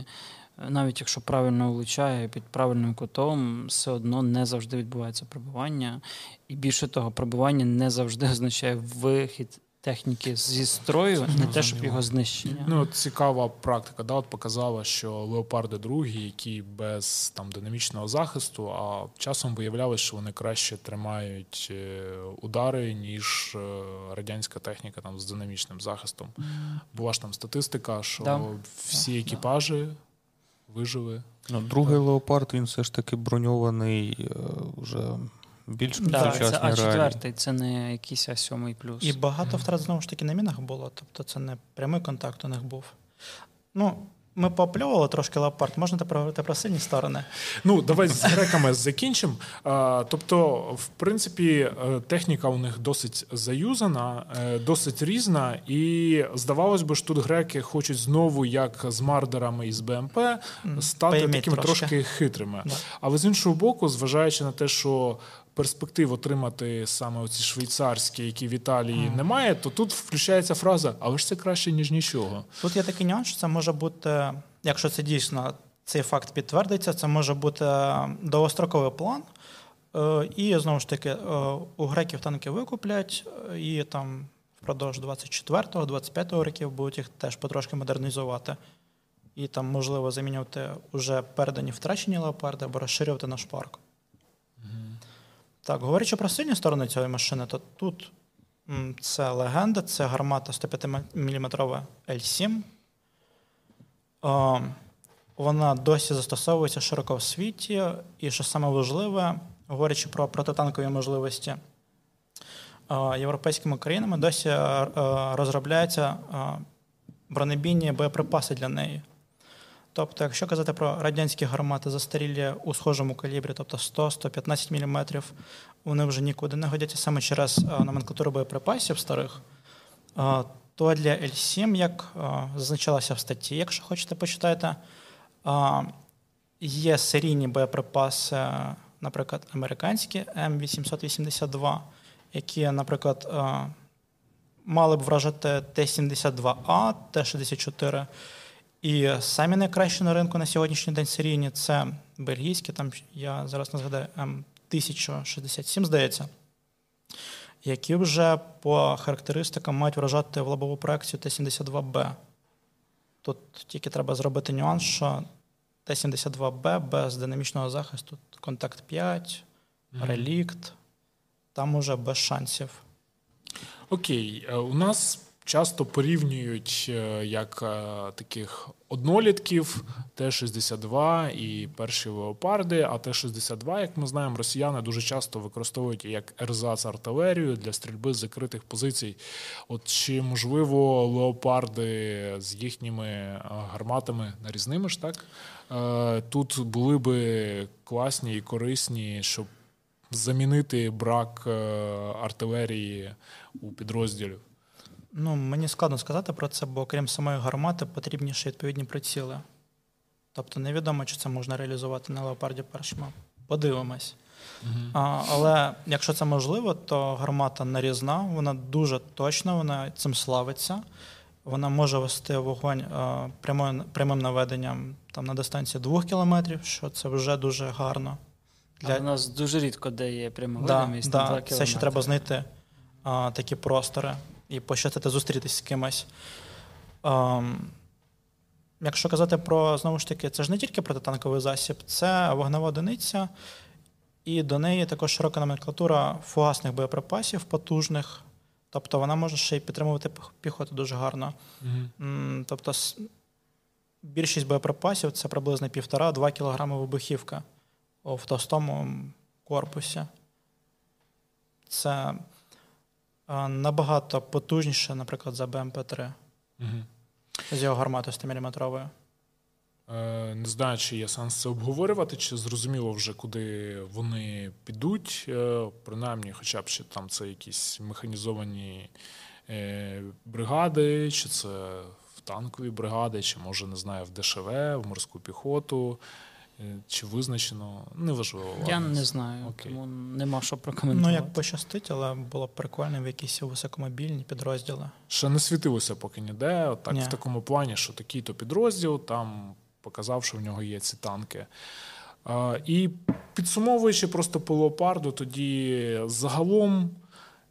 навіть якщо правильно влучає під правильним кутом, все одно не завжди відбувається пробивання. І більше того, пробивання не завжди означає вихід техніки зі строю, не те, щоб його знищення. Ну, цікава практика, да, от показала, що леопарди другі, які без там динамічного захисту, а часом виявлялося, що вони краще тримають е, удари, ніж е, радянська техніка там з динамічним захистом. Була ж там статистика, що Да. всі екіпажі вижили. Ну, другий леопард він все ж таки броньований е, вже більш Да, сучасні. А4, це не якийсь А7 плюс. і багато втрат знову ж таки на мінах було, тобто це не прямий контакт у них був. Ну, ми попльовували трошки леопард, можна тепер говорити про сильні сторони. Ну, давай з греками закінчимо. Тобто, в принципі, е, техніка у них досить заюзана, е, досить різна, і здавалось би, що тут греки хочуть знову, як з мардерами і з БМП, стати Поіміть такими трошки. трошки хитрими. Да. Але з іншого боку, зважаючи на те, що перспектив отримати саме оці швейцарські, які в Італії немає, то тут включається фраза: але ж це краще, ніж нічого. Тут є такий нюанс, що це може бути, якщо це дійсно цей факт підтвердиться, це може бути довгостроковий план. Е, І знову ж таки, е, у греків танки викуплять, е, і там впродовж 24-25 років будуть їх теж потрошки модернізувати. І там, можливо, замінювати вже передані втрачені леопарди або розширювати наш парк. Так, говорячи про сильні сторони цієї машини, то тут це легенда, це гармата 105-мм L7. О, вона досі застосовується широко в світі, і що саме важливе, говорячи про протитанкові можливості, е, європейськими країнами досі е, розробляються е, бронебійні боєприпаси для неї. Тобто, якщо казати про радянські гармати застарілі у схожому калібрі, тобто 100-115 мм, вони вже нікуди не годяться саме через е, номенклатуру боєприпасів старих, е, то для L7, як е, зазначалося в статті, якщо хочете почитайте, е, є серійні боєприпаси, наприклад, американські М882, які, наприклад, мали б вражати Т-72А, Т-64. І самі найкращі на ринку на сьогоднішній день серійні це бельгійські, там я зараз не згадаю М1067, здається, які вже по характеристикам мають вражати в лобову проекцію Т-72Б. Тут тільки треба зробити нюанс, що Т-72Б без динамічного захисту, контакт 5, релікт, там уже без шансів. Окей, е, у нас часто порівнюють е, як е, таких однолітків Т-62 і перші леопарди. А Т-62, як ми знаємо, росіяни дуже часто використовують як ерзац артилерію для стрільби з закритих позицій. От чи можливо леопарди з їхніми е, гарматами нарізними ж так? Тут були би класні і корисні, щоб замінити брак артилерії у підрозділів. Ну, мені складно сказати про це, бо крім самої гармати, потрібні ще відповідні приціли. Тобто невідомо, чи це можна реалізувати на леопарді першому. Подивимось. Uh-huh. А, Але якщо це можливо, то гармата нарізна, вона дуже точна, вона цим славиться. Вона може вести вогонь а, прямою, прямим наведенням там, на дистанції двох кілометрів, що це вже дуже гарно. Для... А у нас дуже рідко де є пряма да, видимість да, 2 кілометри. Це ще треба знайти а, такі простори і пощастити зустрітися з кимось. Ем, Якщо казати про знову ж таки, це ж не тільки протитанковий засіб, це вогнева одиниця, і до неї також широка номенклатура фугасних боєприпасів, потужних. Тобто вона може ще й підтримувати піхоту дуже гарно. mm Тобто більшість боєприпасів це приблизно 1,5-2 кг вибухівка в товстому корпусі. Це набагато потужніше, наприклад, за БМП-3 угу. з його гарматою 100-мм. Е, не знаю, чи є сенс це обговорювати, чи зрозуміло вже, куди вони підуть. Е, принаймні, хоча б ще там це якісь механізовані е, бригади, чи це в танкові бригади, чи може не знаю, в ДШВ, в морську піхоту. Е, чи визначено? Неважливо. Я не знаю, Окей. тому нема що прокоментувати. Ну, як пощастить, але було б прикольно в якісь високомобільні підрозділи. Ще не світилося поки ніде. Так, Ні. в такому плані, що такий-то підрозділ там показав, що в нього є ці танки. А, І підсумовуючи просто по леопарду, тоді загалом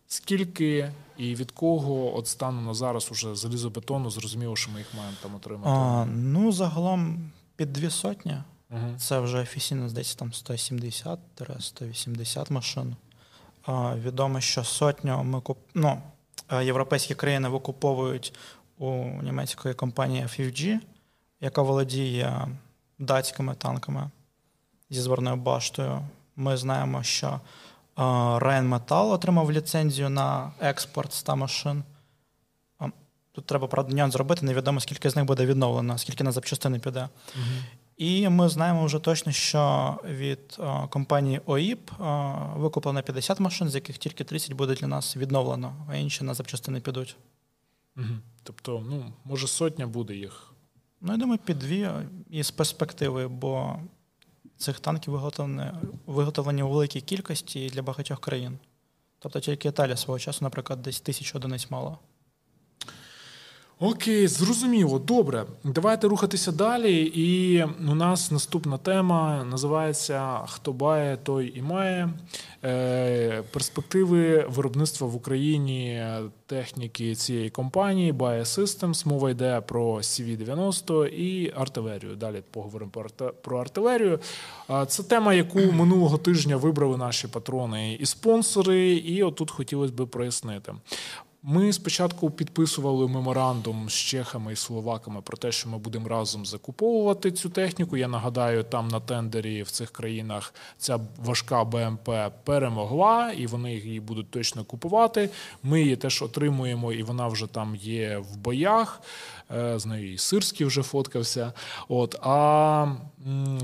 скільки і від кого от стану на зараз уже залізобетону, зрозуміло, що ми їх маємо там отримати? А, Ну, загалом під дві сотні. Угу. Це вже офіційно здається там 170-180 машин. А, Відомо, що сотню ми куп... ну, європейські країни викуповують у німецької компанії FFG, яка володіє датськими танками зі зворною баштою. Ми знаємо, що Rheinmetall отримав ліцензію на експорт 100 машин. Тут треба правда нюанс зробити, невідомо скільки з них буде відновлено, скільки на запчастини піде. Угу. І ми знаємо вже точно, що від о, компанії ОІП о, викуплено 50 машин, з яких тільки 30 буде для нас відновлено, а інші на запчастини підуть. Угу. Тобто, ну, може, сотня буде їх. Ну, я думаю, під дві із перспективи, бо цих танків виготовлені, виготовлені у великій кількості для багатьох країн. Тобто тільки Італія свого часу, наприклад, десь тисячу одиниць мала. Окей, зрозуміло. Добре. Давайте рухатися далі. І у нас наступна тема називається Хто бає, той і має. Е, перспективи виробництва в Україні техніки цієї компанії Bayer Systems. Мова йде про CV-90 і артилерію. Далі поговоримо про артилерію. Це тема, яку минулого тижня вибрали наші патрони і спонсори, і отут хотілося б прояснити. Ми спочатку підписували меморандум з чехами і словаками про те, що ми будемо разом закуповувати цю техніку. Я нагадаю, там на тендері в цих країнах ця важка БМП перемогла, і вони її будуть точно купувати. Ми її теж отримуємо, і вона вже там є в боях. Е, з нею і Сирський вже фоткався. От А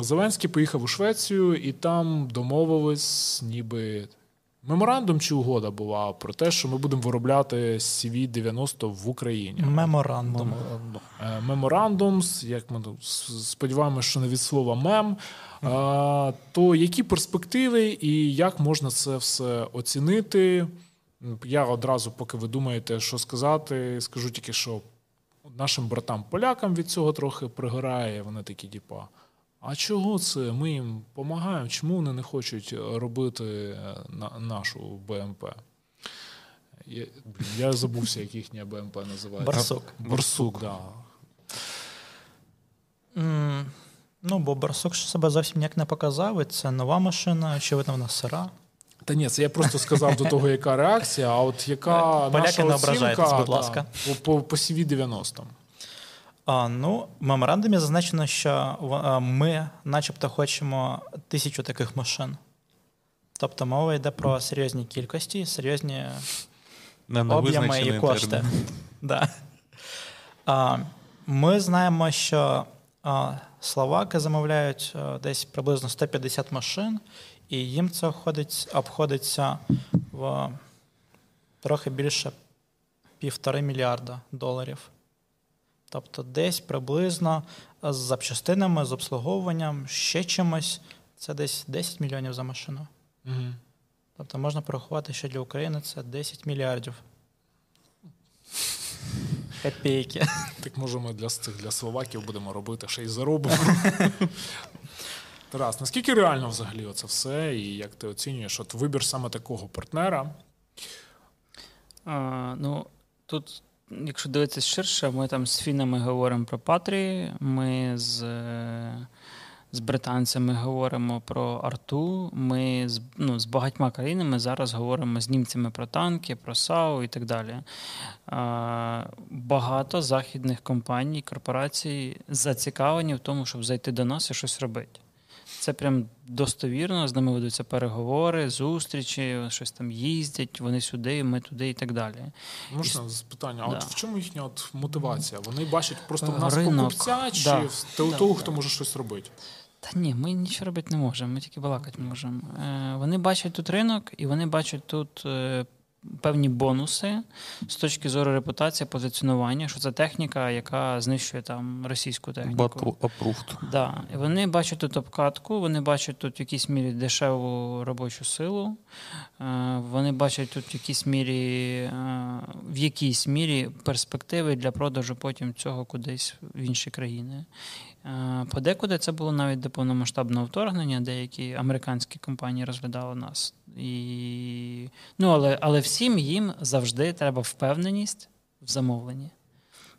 Зеленський поїхав у Швецію і там домовились, ніби Меморандум чи угода була про те, що ми будемо виробляти CV-90 в Україні. Меморандум. Меморандум, як ми сподіваємося, що не від слова мем. То які перспективи і як можна це все оцінити? Я одразу, поки ви думаєте, що сказати, скажу тільки, що нашим братам-полякам від цього трохи пригорає. Вони такі, типа. А чого це? Ми їм допомагаємо? Чому вони не хочуть робити е, на, нашу БМП? Я я забувся, як їхня БМП називається. Барсук. Барсук, так. Да. Mm, ну, бо Барсук себе зовсім ніяк не показав. і Це нова машина, очевидно, вона сира. Та ні, це я просто сказав до того, яка реакція, а от яка Поляки наша не оцінка, ображайтесь, будь ласка. по, по, по CV-90. А, ну, в меморандумі зазначено, що ми, начебто, хочемо тисячу таких машин. Тобто мова йде про серйозні кількості, серйозні об'єми і кошти. Да. А, ми знаємо, що а, словаки замовляють а, десь приблизно 150 машин, і їм це обходиться в трохи більше півтори мільярда доларів. Тобто десь приблизно з запчастинами, з обслуговуванням, ще чимось, це десь 10 мільйонів за машину. Угу. Тобто можна порахувати, що для України це 10 мільярдів. Копійки. Так може ми для цих для словаків будемо робити ще й заробимо. Тарас, наскільки реально взагалі це все, і як ти оцінюєш от вибір саме такого партнера? А, ну, тут, якщо дивитися ширше, ми там з фінами говоримо про Патрі, ми з, е, з британцями говоримо про арту, ми з, ну, з багатьма країнами зараз говоримо з німцями про танки, про САУ і так далі. А, багато західних компаній, корпорацій зацікавлені в тому, щоб зайти до нас і щось робити. Це прям достовірно, з ними ведуться переговори, зустрічі, щось там їздять, вони сюди, ми туди і так далі. Можна з питання, а Да. от в чому їхня от мотивація? Вони бачать просто в нас Ринок. покупця, чи Да. того, Да, того, да. хто може щось робити? Та ні, ми нічого робити не можемо, ми тільки балакати можемо. Е, вони бачать тут ринок, і вони бачать тут е, певні бонуси з точки зору репутації, позиціонування, що це техніка, яка знищує там російську техніку. Battle approved. Да. І вони бачать тут обкатку, вони бачать тут в якійсь мірі дешеву робочу силу, е, вони бачать тут в якійсь мірі, е, в якійсь мірі перспективи для продажу потім цього кудись в інші країни. Е, Подекуди це було навіть до повномасштабного вторгнення, деякі американські компанії розглядали нас. І... Ну, але, але всім їм завжди треба впевненість в замовленні.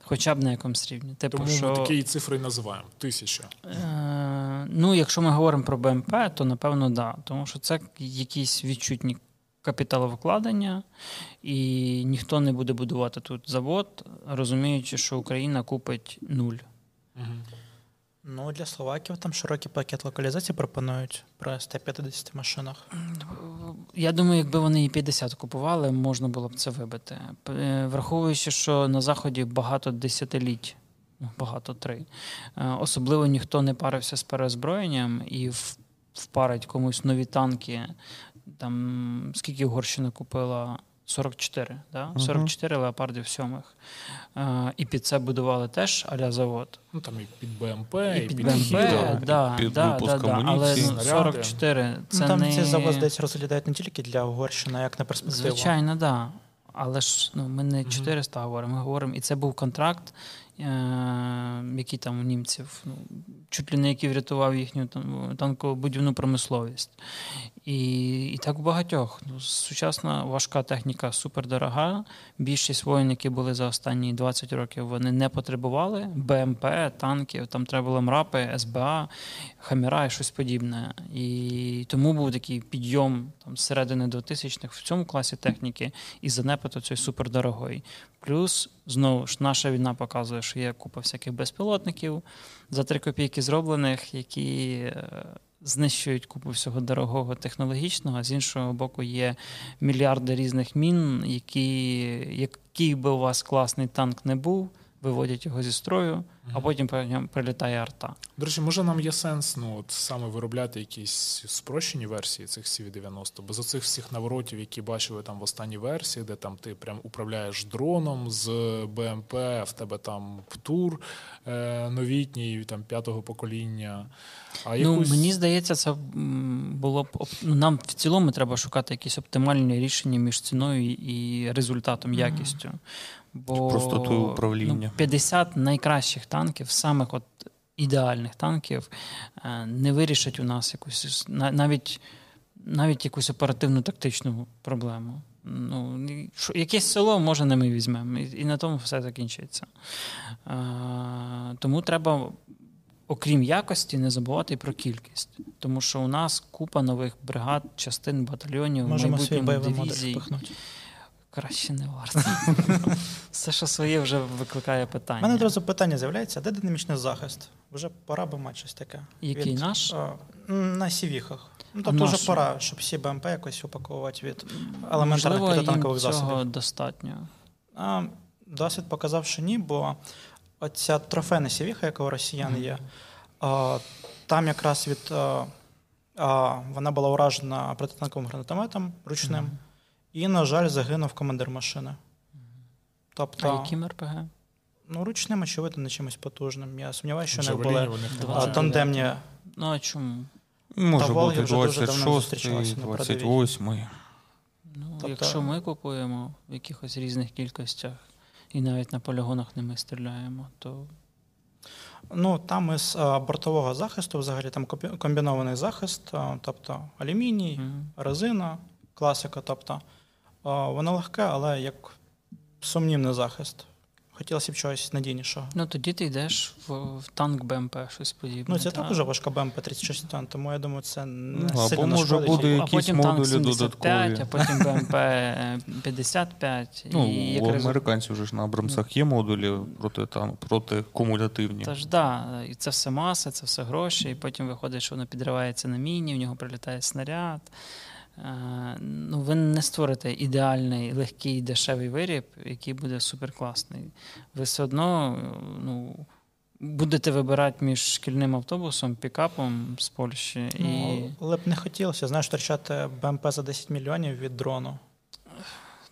Хоча б на якомусь рівні. Типу, Тому що... ми такі цифри і називаємо тисяча. Е, Ну, якщо ми говоримо про БМП, то напевно так. Да, тому що це якісь відчутні капіталовкладення, і ніхто не буде будувати тут завод, розуміючи, що Україна купить нуль. Угу. Ну, для словаків там широкий пакет локалізації пропонують при 150 машинах. Я думаю, якби вони і 50 купували, можна було б це вибити. Е, Враховуючи, що на заході багато десятиліть, ну, багато три. е, Особливо ніхто не парився з переозброєнням і впарить комусь нові танки. Там скільки Угорщина купила? 44, да? Мгм. 44 леопардів сьомих. Е, І під це будували теж аля завод. Ну там і під БМП, І під під БМП, «Хідо». да, під да, випуск да, да. але амуніції. ну, 44 це ну, там не... ці заводи десь розглядають не тільки для Угорщини, а як на перспективу. Звичайно, так. Да. Але ж ну, ми не Мгм. 400 говоримо, ми говоримо, і це був контракт, е- який там у німців, ну, чуть ли не який врятував їхню там, танково-будівну промисловість. І, і так у багатьох. Ну, сучасна важка техніка супердорога. Більшість воїн, які були за останні 20 років, вони не потребували БМП, танків, там треба було МРАПи, СБА, Хаміра і щось подібне. І тому був такий підйом там, з середини 2000-х в цьому класі техніки і занепад оцей супердорогої. Плюс, знову ж, наша війна показує, що є купа всяких безпілотників за три копійки зроблених, які е, знищують купу всього дорогого технологічного, а з іншого боку, є мільярди різних мін, які, який би у вас класний танк не був, виводять його зі строю, а потім по ньому прилітає арта. До речі, може нам є сенс ну, от, саме виробляти якісь спрощені версії цих CV-90, без оцих всіх наворотів, які бачили там в останній версії, де там ти прям управляєш дроном з БМП, в тебе там птур е, новітній, там п'ятого покоління. А Ну, мені здається, це було б ну, нам в цілому треба шукати якісь оптимальні рішення між ціною і результатом, якістю. Бо Простотою управління. Ну, 50 найкращих танків, самих от ідеальних танків, е, не вирішать у нас якусь навіть, навіть якусь оперативну тактичну проблему. Ну, якесь село, може, не ми візьмемо, і, і на тому все закінчиться. Е, тому треба окрім якості, не забувати про кількість. Тому що у нас купа нових бригад, частин, батальйонів, Можемо майбутньому дивізій. Краще не варто. *laughs* Все, що своє, вже викликає питання. У мене одразу питання з'являється, де динамічний захист? Вже пора би мати щось таке. Який Від, наш? на сівіхах. Ну, тобто вже пора, щоб всі БМП якось упаковувати від елементарних Можливо, їм протитанкових цього засобів. достатньо. А, досвід показав, що ні, бо оця трофейна сівіха, яка у росіян є, а, там якраз від. а, вона була уражена протитанковим гранатометом ручним, і, на жаль, загинув командир машини. Тобто, А яким РПГ? ну, ручним, очевидно, не чимось потужним. Я сумніваюся, що Джавеліні були а, тандемні. Ну а чому? Може Та Волги бути вже дуже давно 26-й, зустрічалися 28-й. Ну, Тобто- Якщо ми купуємо в якихось різних кількостях і навіть на полігонах ними стріляємо, то Ну, там із а, бортового захисту, взагалі, там комбінований захист, а, тобто алюміній, м, резина, класика. Тобто, а, воно легке, але як сумнівний захист. Хотілося б чогось надійнішого. ну тоді ти йдеш в, в танк БМП, щось подібне. Ну, це та? також важка БМП 36 тонн, тому я думаю, це не Ну, або може буде а якісь потім танк модулі 75, а потім БМП 55. Ну, і у американців вже ж на Абрамсах є модулі проти, там, проти кумулятивні. Та ж да, і це все маса, це все гроші, і потім виходить, що воно підривається на міні, в нього прилітає снаряд. Е, Ну, ви не створите ідеальний, легкий, дешевий виріб, який буде суперкласний. Ви все одно ну, будете вибирати між шкільним автобусом, пікапом з Польщі і. Ну, але б не хотілося, знаєш, втрачати БМП за 10 мільйонів від дрону.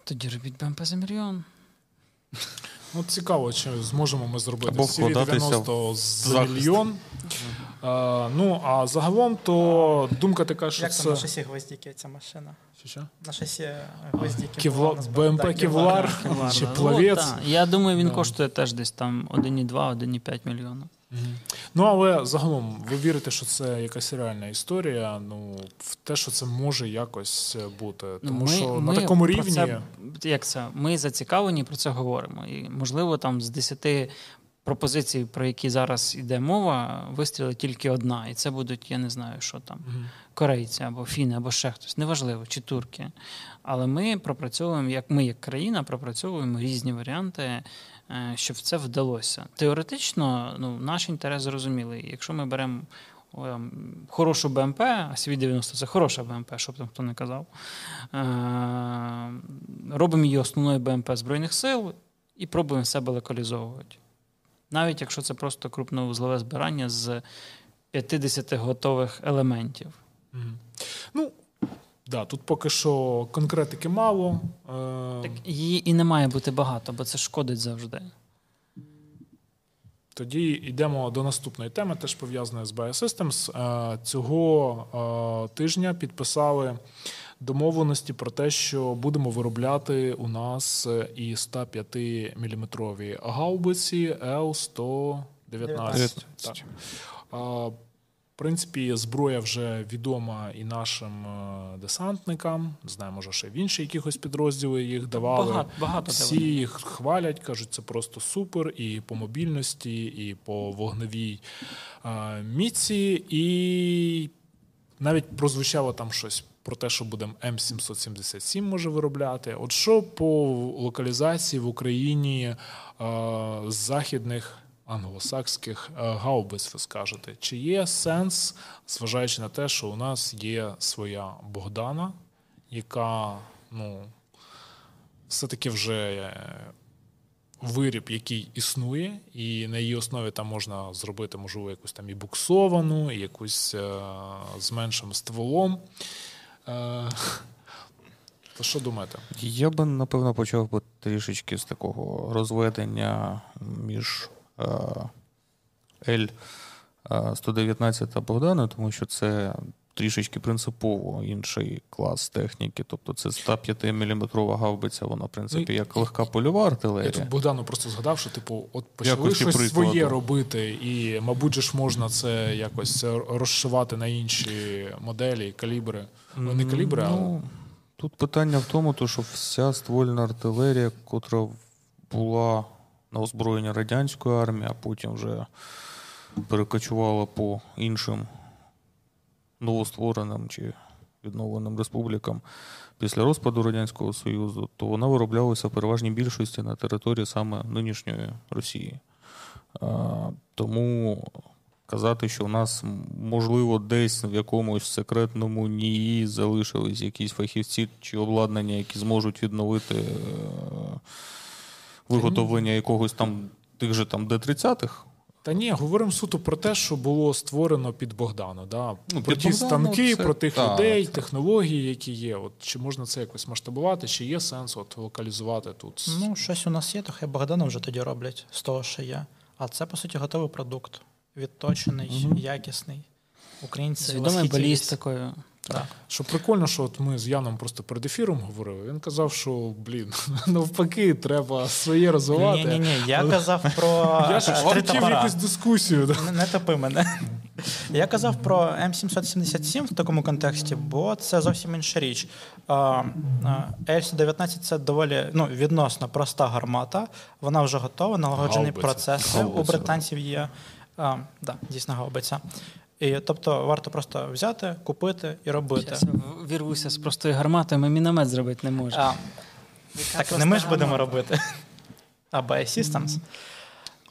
Тоді робіть БМП за мільйон. Ну, цікаво, чи зможемо ми зробити Або вкладатися CV-90 за мільйон. А, ну, а загалом, то думка така, що Як там це. на шасі гвоздіки ця машина? Що, що? На шасі гвоздіки. Насправді. БМП Да, Кевлар. Чи плавець. Ну. Я думаю, він Да. коштує теж десь там 1,2, 1,5 мільйона. Ну, але загалом, ви вірите, що це якась реальна історія, ну, в те, що це може якось бути. Ну, Тому ми- що ми на такому рівні. Це, як це? Ми зацікавлені про це говоримо. І, можливо, там з 10 пропозицій, про які зараз йде мова, вистрілить тільки одна. І це будуть, я не знаю, що там, корейці або фіни, або ще хтось, неважливо, чи турки. Але ми пропрацьовуємо, як ми, як країна, пропрацьовуємо різні варіанти, е, щоб це вдалося. Теоретично, ну, наш інтерес зрозумілий. Якщо ми беремо ем, хорошу БМП, а CV-90 це хороша БМП, щоб там хто не казав. Е, робимо її основною БМП Збройних сил і пробуємо себе локалізовувати. Навіть якщо це просто крупновузлове збирання з 50 готових елементів. Мгм. Ну, да, тут поки що конкретики мало. Е, Так її і не має бути багато, бо це шкодить завжди. Тоді йдемо до наступної теми, теж пов'язаної з Biosystems. Е, Цього е, тижня підписали домовленості про те, що будемо виробляти у нас е, і 105 мм гаубиці Л-119. 19. Так. В принципі, зброя вже відома і нашим е, десантникам. Не знаю, може, ще в інші якихось підрозділи їх давали. Багато, багато Всі давали. їх хвалять, кажуть, це просто супер і по мобільності, і по вогневій е, міці. І навіть прозвучало там щось про те, що будемо М777 може виробляти. От що по локалізації в Україні е, західних англосакських е, гаубиць, ви скажете, чи є сенс, зважаючи на те, що у нас є своя Богдана, яка ну, все-таки вже е, виріб, який існує, і на її основі там можна зробити, можливо, якусь там і буксовану, і якусь е, з меншим стволом. Е, *laughs* то що думаєте? Я би, напевно, почав би трішечки з такого розведення між L-119 та Богданою, тому що це трішечки принципово інший клас техніки. Тобто це 105 мм гаубиця, вона, в принципі, Ну, як легка польова Я тут Богдану просто згадав, що типу, от почали щось прикладу. своє робити, і, мабуть, ж можна це якось розшивати на інші моделі, калібри. Ну, не калібри, а Ну, Тут питання в тому, то, що вся ствольна артилерія, котра була на озброєнні радянської армії, а потім вже перекочувала по іншим новоствореним чи відновленим республікам після розпаду Радянського Союзу, то вона вироблялася в переважній більшості на території саме нинішньої Росії. Тому казати, що у нас, можливо, десь в якомусь секретному НІІ залишились якісь фахівці чи обладнання, які зможуть відновити е, виготовлення якогось там тих же там Д-30-х. Та ні, говоримо суто про те, що було створено під Богдану. Да? Ну, Про ті Богдану станки, це... про тих так. людей, технології, які є. От Чи можна це якось масштабувати, чи є сенс от локалізувати тут? Ну, щось у нас є, то хай Богдана вже тоді роблять з того, що є. А це, по суті, готовий продукт відточений, угу. якісний. Українці з відомою балістикою. Так. Що прикольно, що от ми з Яном просто перед ефіром говорили. Він казав, що блін, *laughs* навпаки, треба своє розвивати. Ні, ні, ні. Я казав про *laughs* Я ж хотів якусь дискусію. Не, не топи мене. Я казав про М777 в такому контексті, бо це зовсім інша річ. Л-119 це доволі ну, відносно проста гармата. Вона вже готова, налагоджений процес. У британців є. А, да, дійсно гаубиця. І, Тобто варто просто взяти, купити і робити. Щас вірвуся з простої гармати, ми міномет зробити не можемо. А, Так не ми ж будемо робити. А BI Systems.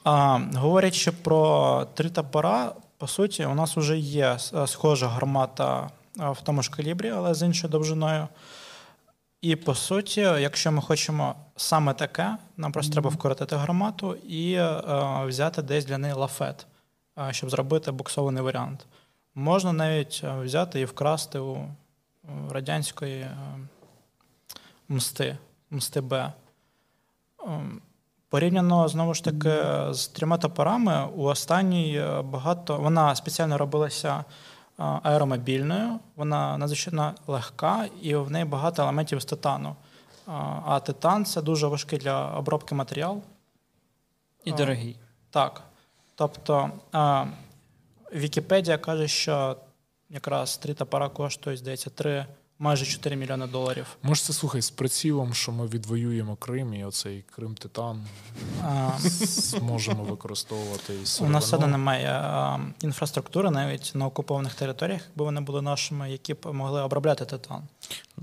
А, Говорячи про три топора, по суті, у нас вже є схожа гармата в тому ж калібрі, але з іншою довжиною. І по суті, якщо ми хочемо саме таке, нам просто треба вкоротити гармату і е, взяти десь для неї лафет щоб зробити буксований варіант. Можна навіть е, взяти і вкрасти у радянської е, мсти, мсти Б. Ем, порівняно знову ж таки з трьома топорами, у останній е, багато вона спеціально робилася аеромобільною, вона надзвичайно легка і в неї багато елементів з титану. А титан це дуже важкий для обробки матеріал. І дорогий. Так. Тобто Вікіпедія каже, що якраз три топора коштують, здається, 3 майже 4 мільйони доларів. Може, це слухай з прицілом, що ми відвоюємо Крим, і оцей Крим Титан зможемо використовувати. І У нас все немає а, інфраструктури навіть на окупованих територіях, якби вони були нашими, які б могли обробляти титан.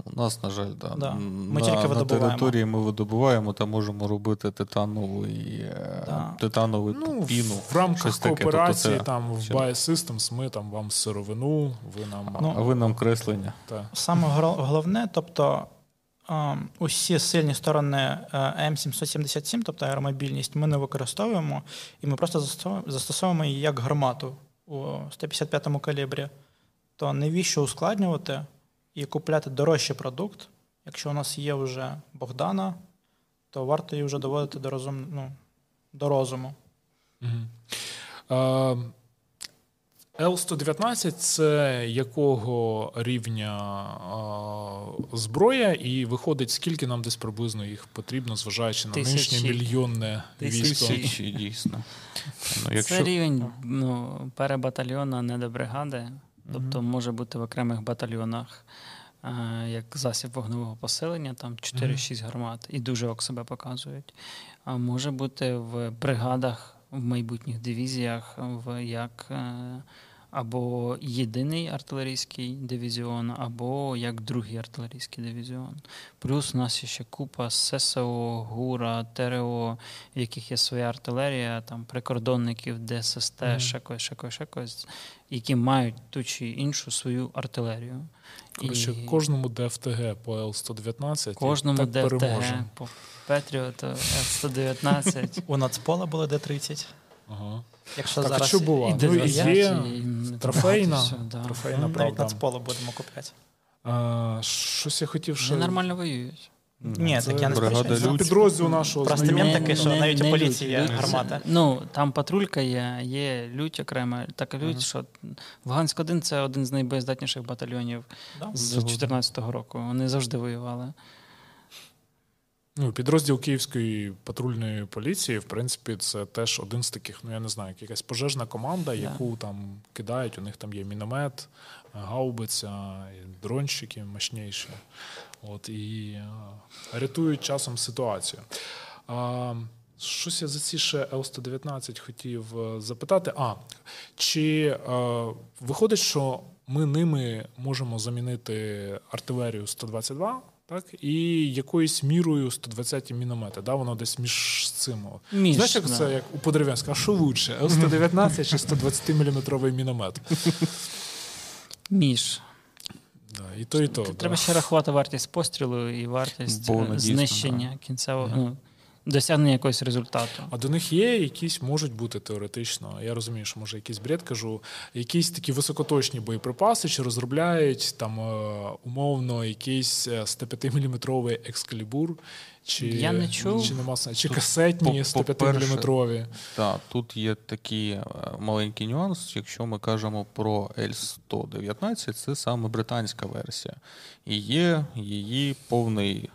У нас, на жаль, да. да. Ми на, тільки на території ми видобуваємо та можемо робити титановий е, да. титановий ну, піну. В рамках кооперації тобто там в Biosystems ми там вам сировину, ви нам ну, а ви нам креслення. Та. Саме головне, тобто усі сильні сторони е, М777, тобто аеромобільність, ми не використовуємо, і ми просто застосовуємо її як гармату у 155-му калібрі. То навіщо ускладнювати і купляти дорожчий продукт? Якщо у нас є вже Богдана, то варто її вже доводити до розум, ну, до розуму. Угу. А, Л-119 це якого рівня а, зброя, і виходить, скільки нам десь приблизно їх потрібно, зважаючи на нинішнє мільйонне військо? Тисячі, дійсно. Ну, якщо... Це рівень ну, перебатальйона, не до бригади, тобто угу. може бути в окремих батальйонах. Як засіб вогневого посилення, там 4-6 гармат, і дуже ок себе показують. А може бути в бригадах в майбутніх дивізіях в як е, або єдиний артилерійський дивізіон, або як другий артилерійський дивізіон. Плюс у нас є ще купа ССО, ГУРа, ТРО, в яких є своя артилерія, там прикордонників, ДССТ, mm. ще когось, ще когось, ще когось, які мають ту чи іншу свою артилерію. Коротше, і... кожному ДФТГ по Л-119 кожному так ДФТГ переможемо. по Петріоту F-119. У Нацпола було Д-30. Ага. Якщо так, зараз що було? І ну, є трофейна, все, да. трофейна, правда. Нацпола будемо купляти. А, щось я хотів, що... Вони нормально воюють. Ні, так я не сперечаюся. підрозділ нашого Просто мем такий, що навіть у поліції є гармата. Ну, там патрулька є, є лють окрема. Така лють, що Луганськ 1 це один з найбоєздатніших батальйонів з 2014 року. Вони завжди воювали. Ну, Підрозділ Київської патрульної поліції, в принципі, це теж один з таких, ну я не знаю, якась пожежна команда, яку yeah. там кидають. У них там є міномет, гаубиця, дронщики мощніші. От, І а, рятують часом ситуацію. А, Щось я за ці ще Л-119 хотів е, запитати. А, чи е, виходить, що ми ними можемо замінити артилерію 122, так, і якоюсь мірою 120 міномети. Да, воно десь між цим. Між, Знаєш, як да. це як у Подерев'янська, а що лучше? Л-119 чи 120 мм міномет? Між. Да, і то, і то. Треба да. Ще рахувати вартість пострілу і вартість Бо знищення дійсно, знищення кінцевого ну, досягнення якогось результату. А до них є якісь можуть бути теоретично. Я розумію, що може якийсь бред кажу, якісь такі високоточні боєприпаси, чи розробляють там е, умовно якийсь 105-мм екскалібур, чи, Я не чув. чи, нема, чи касетні по- 105-мм. Так, тут є такий е, маленький нюанс. Якщо ми кажемо про L119, це саме британська версія. І є її повний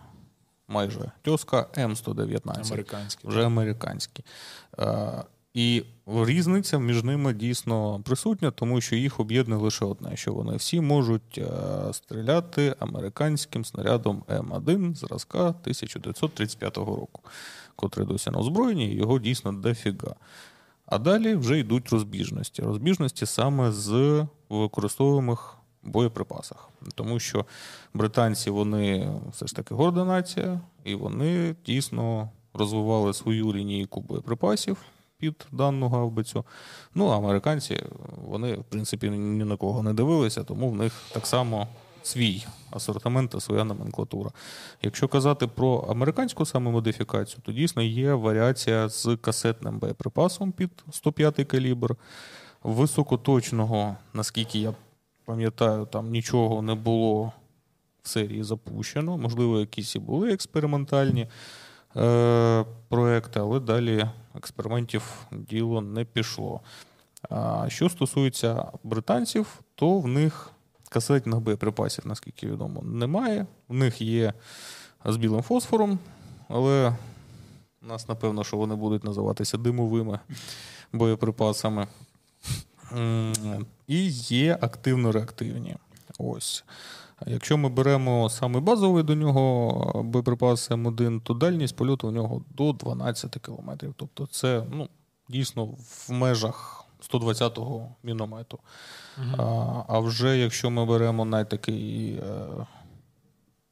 майже тьоска М119. Американські. вже американські. Е, І різниця між ними дійсно присутня, тому що їх об'єднує лише одне, що вони всі можуть е, стріляти американським снарядом М1 зразка 1935 року, котрий досі на озброєнні, його дійсно дофіга. А далі вже йдуть розбіжності. Розбіжності саме з використовуємих боєприпасах. Тому що британці вони все ж таки горда нація, і вони дійсно розвивали свою лінійку боєприпасів під дану гаубицю. Ну, а американці вони, в принципі, ні на кого не дивилися, тому в них так само свій асортимент та своя номенклатура. Якщо казати про американську саме модифікацію, то дійсно є варіація з касетним боєприпасом під 105 калібр. Високоточного, наскільки я пам'ятаю, там нічого не було в серії запущено. Можливо, якісь і були експериментальні е, проекти, але далі експериментів діло не пішло. А що стосується британців, то в них касетних боєприпасів, наскільки відомо, немає. В них є з білим фосфором, але нас, напевно, що вони будуть називатися димовими боєприпасами. І є активно-реактивні. Ось. Якщо ми беремо саме базовий до нього боєприпас М1, то дальність польоту у нього до 12 км. Тобто це ну, дійсно в межах 120-го міномету. А, а вже якщо ми беремо найтакий е,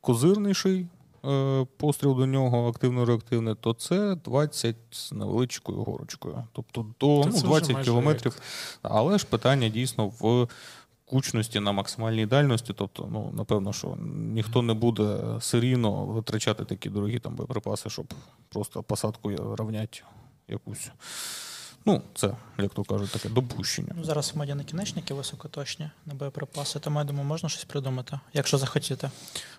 козирніший постріл до нього активно-реактивний, то це 20 з невеличкою горочкою. Тобто до ну, 20 майже кілометрів. Але ж питання дійсно в кучності на максимальній дальності. Тобто, ну, напевно, що ніхто не буде серійно витрачати такі дорогі там боєприпаси, щоб просто посадку рівняти якусь. Ну, це, як то кажуть, таке допущення. Ну, зараз в моді накінечники високоточні на боєприпаси, тому я думаю, можна щось придумати, якщо захотіти.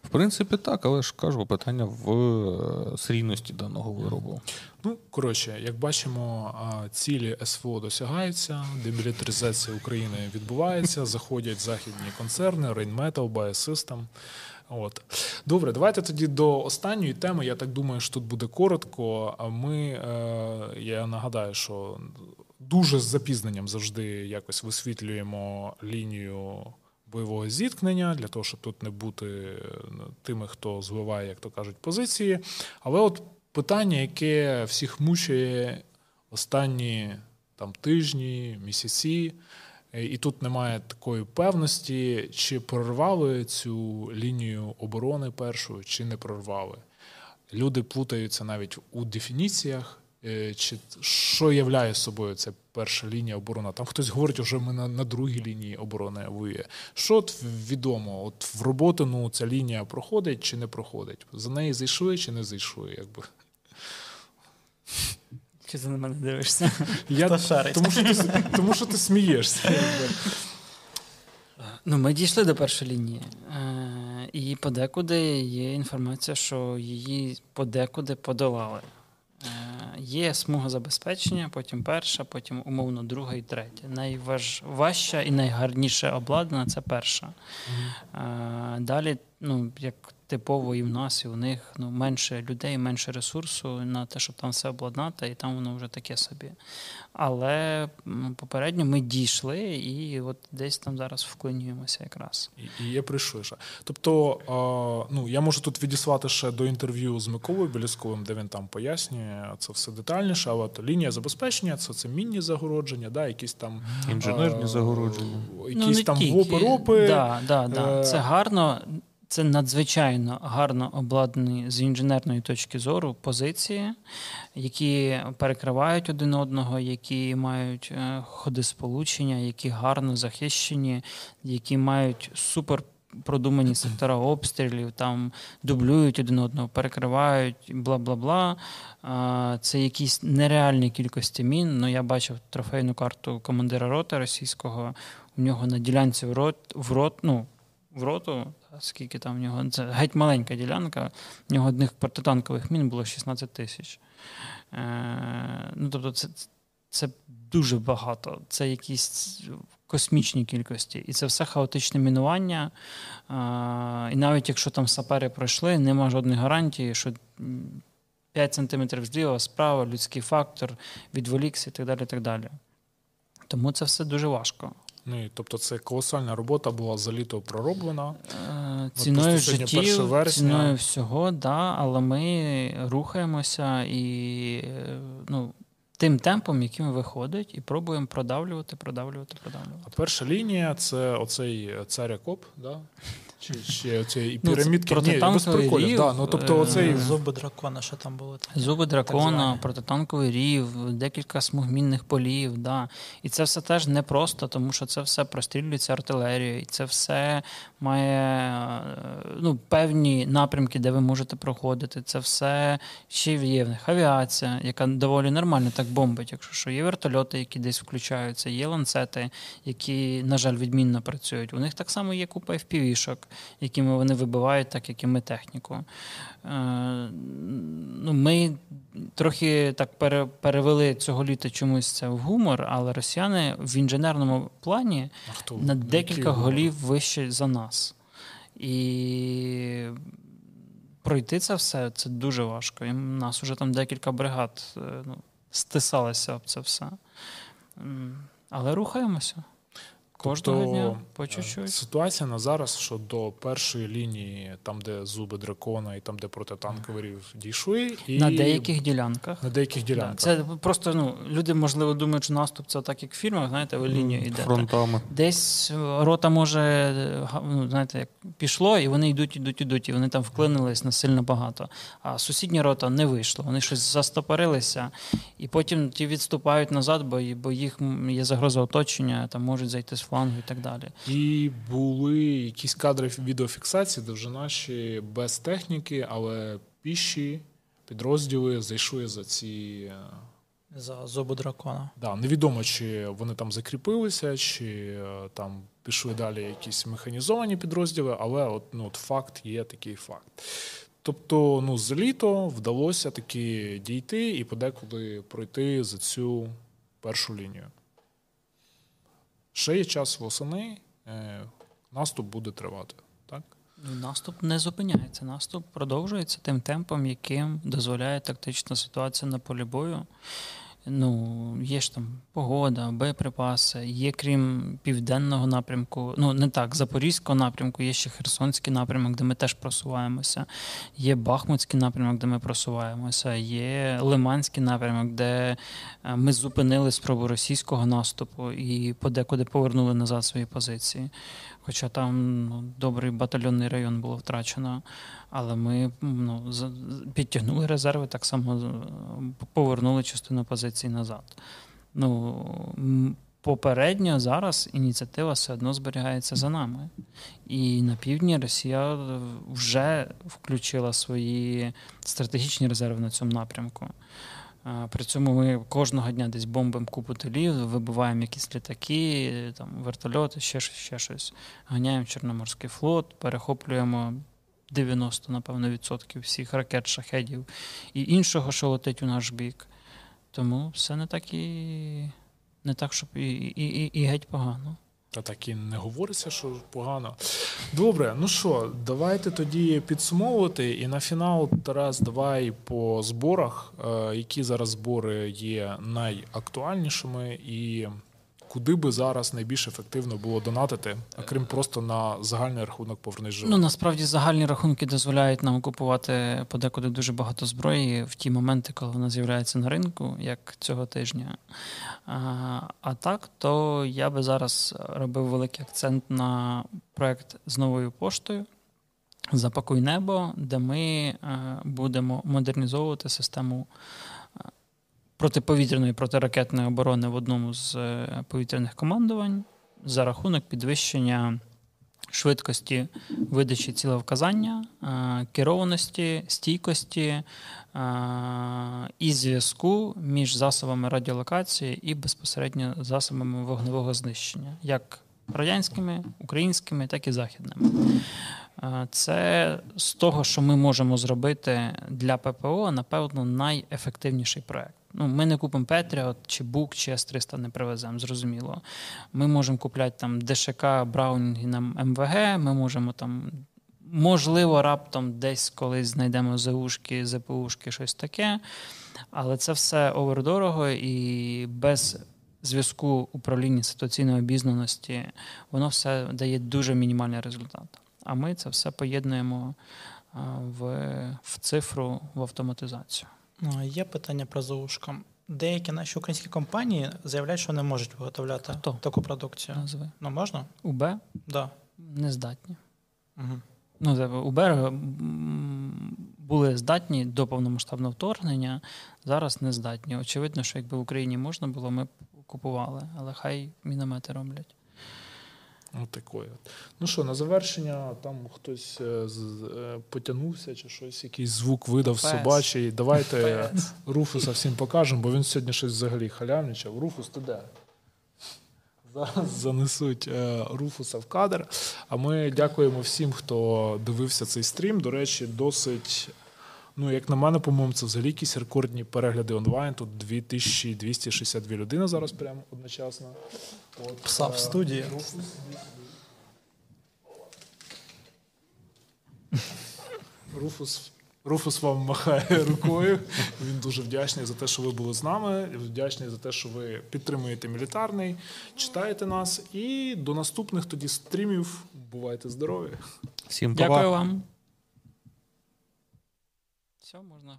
В принципі, так, але ж кажу, питання в е, серійності даного виробу. Ну, коротше, як бачимо, цілі СВО досягаються, демілітаризація України відбувається, заходять західні концерни, Rainmetal, Biosystem. От. Добре, давайте тоді до останньої теми. Я так думаю, що тут буде коротко. А Ми, е, я нагадаю, що дуже з запізненням завжди якось висвітлюємо лінію бойового зіткнення для того, щоб тут не бути е, тими, хто звиває, як то кажуть, позиції. Але от питання, яке всіх мучає останні там тижні, місяці. Е, І тут немає такої певності, чи прорвали цю лінію оборони першу, чи не прорвали. Люди плутаються навіть у дефініціях, е, чи що являє собою ця перша лінія оборони. Там хтось говорить, що ми на, на другій лінії оборони воює. Що от відомо? От в роботину ця лінія проходить чи не проходить? За неї зайшли чи не зайшли? Якби. Чи ти на мене дивишся? *laughs* Я, Хто шарить? тому, що ти, тому що ти смієшся. Ну, ми дійшли до першої лінії. Е, і подекуди є інформація, що її подекуди подолали. Е, є смуга забезпечення, потім перша, потім умовно друга і третя. Найважча і найгарніше обладнана це перша. Е, далі, ну, як типово і в нас, і в них ну, менше людей, менше ресурсу на те, щоб там все обладнати, і там воно вже таке собі. Але попередньо ми дійшли, і от десь там зараз вклинюємося якраз. І, і є прийшли. Тобто, а, ну я можу тут відіслати ще до інтерв'ю з Миколою Білісковим, де він там пояснює це все детальніше. Але то лінія забезпечення, це це мінні загородження, да, якісь там інженерні а, загородження, якісь ну, там вопи, Да, да, да. Це гарно. Це надзвичайно гарно обладнані з інженерної точки зору позиції, які перекривають один одного, які мають е, ходи сполучення, які гарно захищені, які мають супер. Продумані сектора обстрілів, там дублюють один одного, перекривають, бла бла бла. Це якісь нереальні кількості мін. Ну, я бачив трофейну карту командира роти російського. У нього на ділянці в рот в рот, ну, в роту скільки там в нього. Це геть маленька ділянка. В нього одних протитанкових мін було 16 тисяч. Е, ну, Тобто, це, це дуже багато. Це якісь космічні кількості. І це все хаотичне мінування. Е, і навіть якщо там сапери пройшли, нема жодної гарантії, що. 5 сантиметрів зліва, справа, людський фактор, відволікся і так далі. так далі. Тому це все дуже важко. Ну, і, Тобто це колосальна робота була за літо пророблена. Е, ціною життів, ціною всього, да, але ми рухаємося і е, ну, тим темпом, яким виходить, і пробуємо продавлювати, продавлювати, продавлювати. А перша лінія це оцей царя коп, да? Чи ще цієї ну, пірамідки ну, Ні, без приколів. Да, ну, тобто оцей... Зуби дракона, що там було? Зуби дракона, протитанковий рів, декілька смугмінних полів. Да. І це все теж непросто, тому що це все прострілюється артилерією, і це все має ну, певні напрямки, де ви можете проходити. Це все ще є в них авіація, яка доволі нормально так бомбить, якщо що. Є вертольоти, які десь включаються, є ланцети, які, на жаль, відмінно працюють. У них так само є купа FPV-шок якими вони вибивають, так як і ми техніку. Е, ну, Ми трохи так перевели цього літа чомусь це в гумор, але росіяни в інженерному плані на декілька голів вище за нас. І пройти це все це дуже важко. І У нас вже там декілька бригад е, ну, стисалися об це все. Але рухаємося. Кожного тобто, дня по е, чуть-чуть. Ситуація на зараз, що до першої лінії, там, де зуби дракона, і там, де протитанковий рів дійшли, і на деяких ділянках. На деяких ділянках. Да, це просто ну люди, можливо, думають, що наступ це так, як в фільмах, знаєте, ви лінію йдете. Фронтами. Десь рота може, ну, знаєте, як пішло, і вони йдуть, йдуть, йдуть, і вони там вклинились на сильно багато. А сусідня рота не вийшло. Вони щось застопорилися, і потім ті відступають назад, бо бо їх є загроза оточення, там можуть зайти з флангу і так далі. І були якісь кадри відеофіксації, де вже наші без техніки, але піші підрозділи зайшли за ці. Е, за зубу дракона. Да, Невідомо, чи вони там закріпилися, чи е, там пішли далі якісь механізовані підрозділи, але от, ну, от факт є такий факт. Тобто, ну, за літо вдалося таки дійти і подекуди пройти за цю першу лінію. Ще є час восени, е, наступ буде тривати. так? Наступ не зупиняється. Наступ продовжується тим темпом, яким дозволяє тактична ситуація на полі бою ну, є ж там погода, боєприпаси, є крім південного напрямку, ну не так, Запорізького напрямку, є ще Херсонський напрямок, де ми теж просуваємося, є Бахмутський напрямок, де ми просуваємося, є Лиманський напрямок, де е, ми зупинили спробу російського наступу і подекуди повернули назад свої позиції. Хоча там ну, добрий батальйонний район було втрачено. Але ми ну, підтягнули резерви, так само повернули частину позицій назад. Ну, Попередньо зараз ініціатива все одно зберігається за нами. І на півдні Росія вже включила свої стратегічні резерви на цьому напрямку. При цьому ми кожного дня десь бомбимо купу телів, вибиваємо якісь літаки, там, вертольоти, ще щось, ще щось. Ганяємо Чорноморський флот, перехоплюємо 90, напевно, відсотків всіх ракет, шахедів і іншого, що летить у наш бік. Тому все не так і не так, щоб і, і, і, і геть погано. Та так і не говориться, що погано. Добре, ну що, давайте тоді підсумовувати. І на фінал, Тарас, давай по зборах, е, які зараз збори є найактуальнішими, і куди би зараз найбільш ефективно було донатити, окрім просто на загальний рахунок повернись живим. Ну насправді загальні рахунки дозволяють нам купувати подекуди дуже багато зброї в ті моменти, коли вона з'являється на ринку, як цього тижня. А, а так, то я би зараз робив великий акцент на проект з новою поштою. Запакуй небо, де ми е, будемо модернізовувати систему протиповітряної протиракетної оборони в одному з е, повітряних командувань за рахунок підвищення швидкості видачі цілевказання, е, керованості, стійкості е, і зв'язку між засобами радіолокації і безпосередньо засобами вогневого знищення, як радянськими, українськими, так і західними. Е, Це з того, що ми можемо зробити для ППО, напевно, найефективніший проект. Ну, ми не купимо Петріот чи Бук, чи С-300 не привеземо, зрозуміло. Ми можемо купляти там ДШК, Браунінги на МВГ, ми можемо там, можливо, раптом десь колись знайдемо ЗУшки, ЗПУшки, щось таке. Але це все овердорого і без зв'язку управління ситуаційної обізнаності, воно все дає дуже мінімальний результат. А ми це все поєднуємо в, в цифру, в автоматизацію. Ну, Є питання про заушка. Деякі наші українські компанії заявляють, що не можуть виготовляти Хто? таку продукцію. Назви. Ну можна? УБ Да. не здатні. Угу. Ну, УБ були здатні до повномасштабного вторгнення, зараз не здатні. Очевидно, що якби в Україні можна було, ми б купували, але хай міномети роблять. От такої. Ну що, на завершення, там хтось е, е, потягнувся чи щось, якийсь звук видав Пес. собачий. Давайте Руфуса всім покажемо, бо він сьогодні щось взагалі халявничав. Руфус, ти де? Зараз занесуть е, Руфуса в кадр. А ми дякуємо всім, хто дивився цей стрім. До речі, досить. Ну, як на мене, по-моєму, це взагалі якісь рекордні перегляди онлайн. Тут 2262 людини зараз прямо одночасно. От, Пса в е, студії. Руфус, Руфус, Руфус вам махає рукою. Він дуже вдячний за те, що ви були з нами. Вдячний за те, що ви підтримуєте мілітарний, читаєте нас. І до наступних тоді стрімів. Бувайте здорові! Всім па-па. Дякую вам. Все, можна.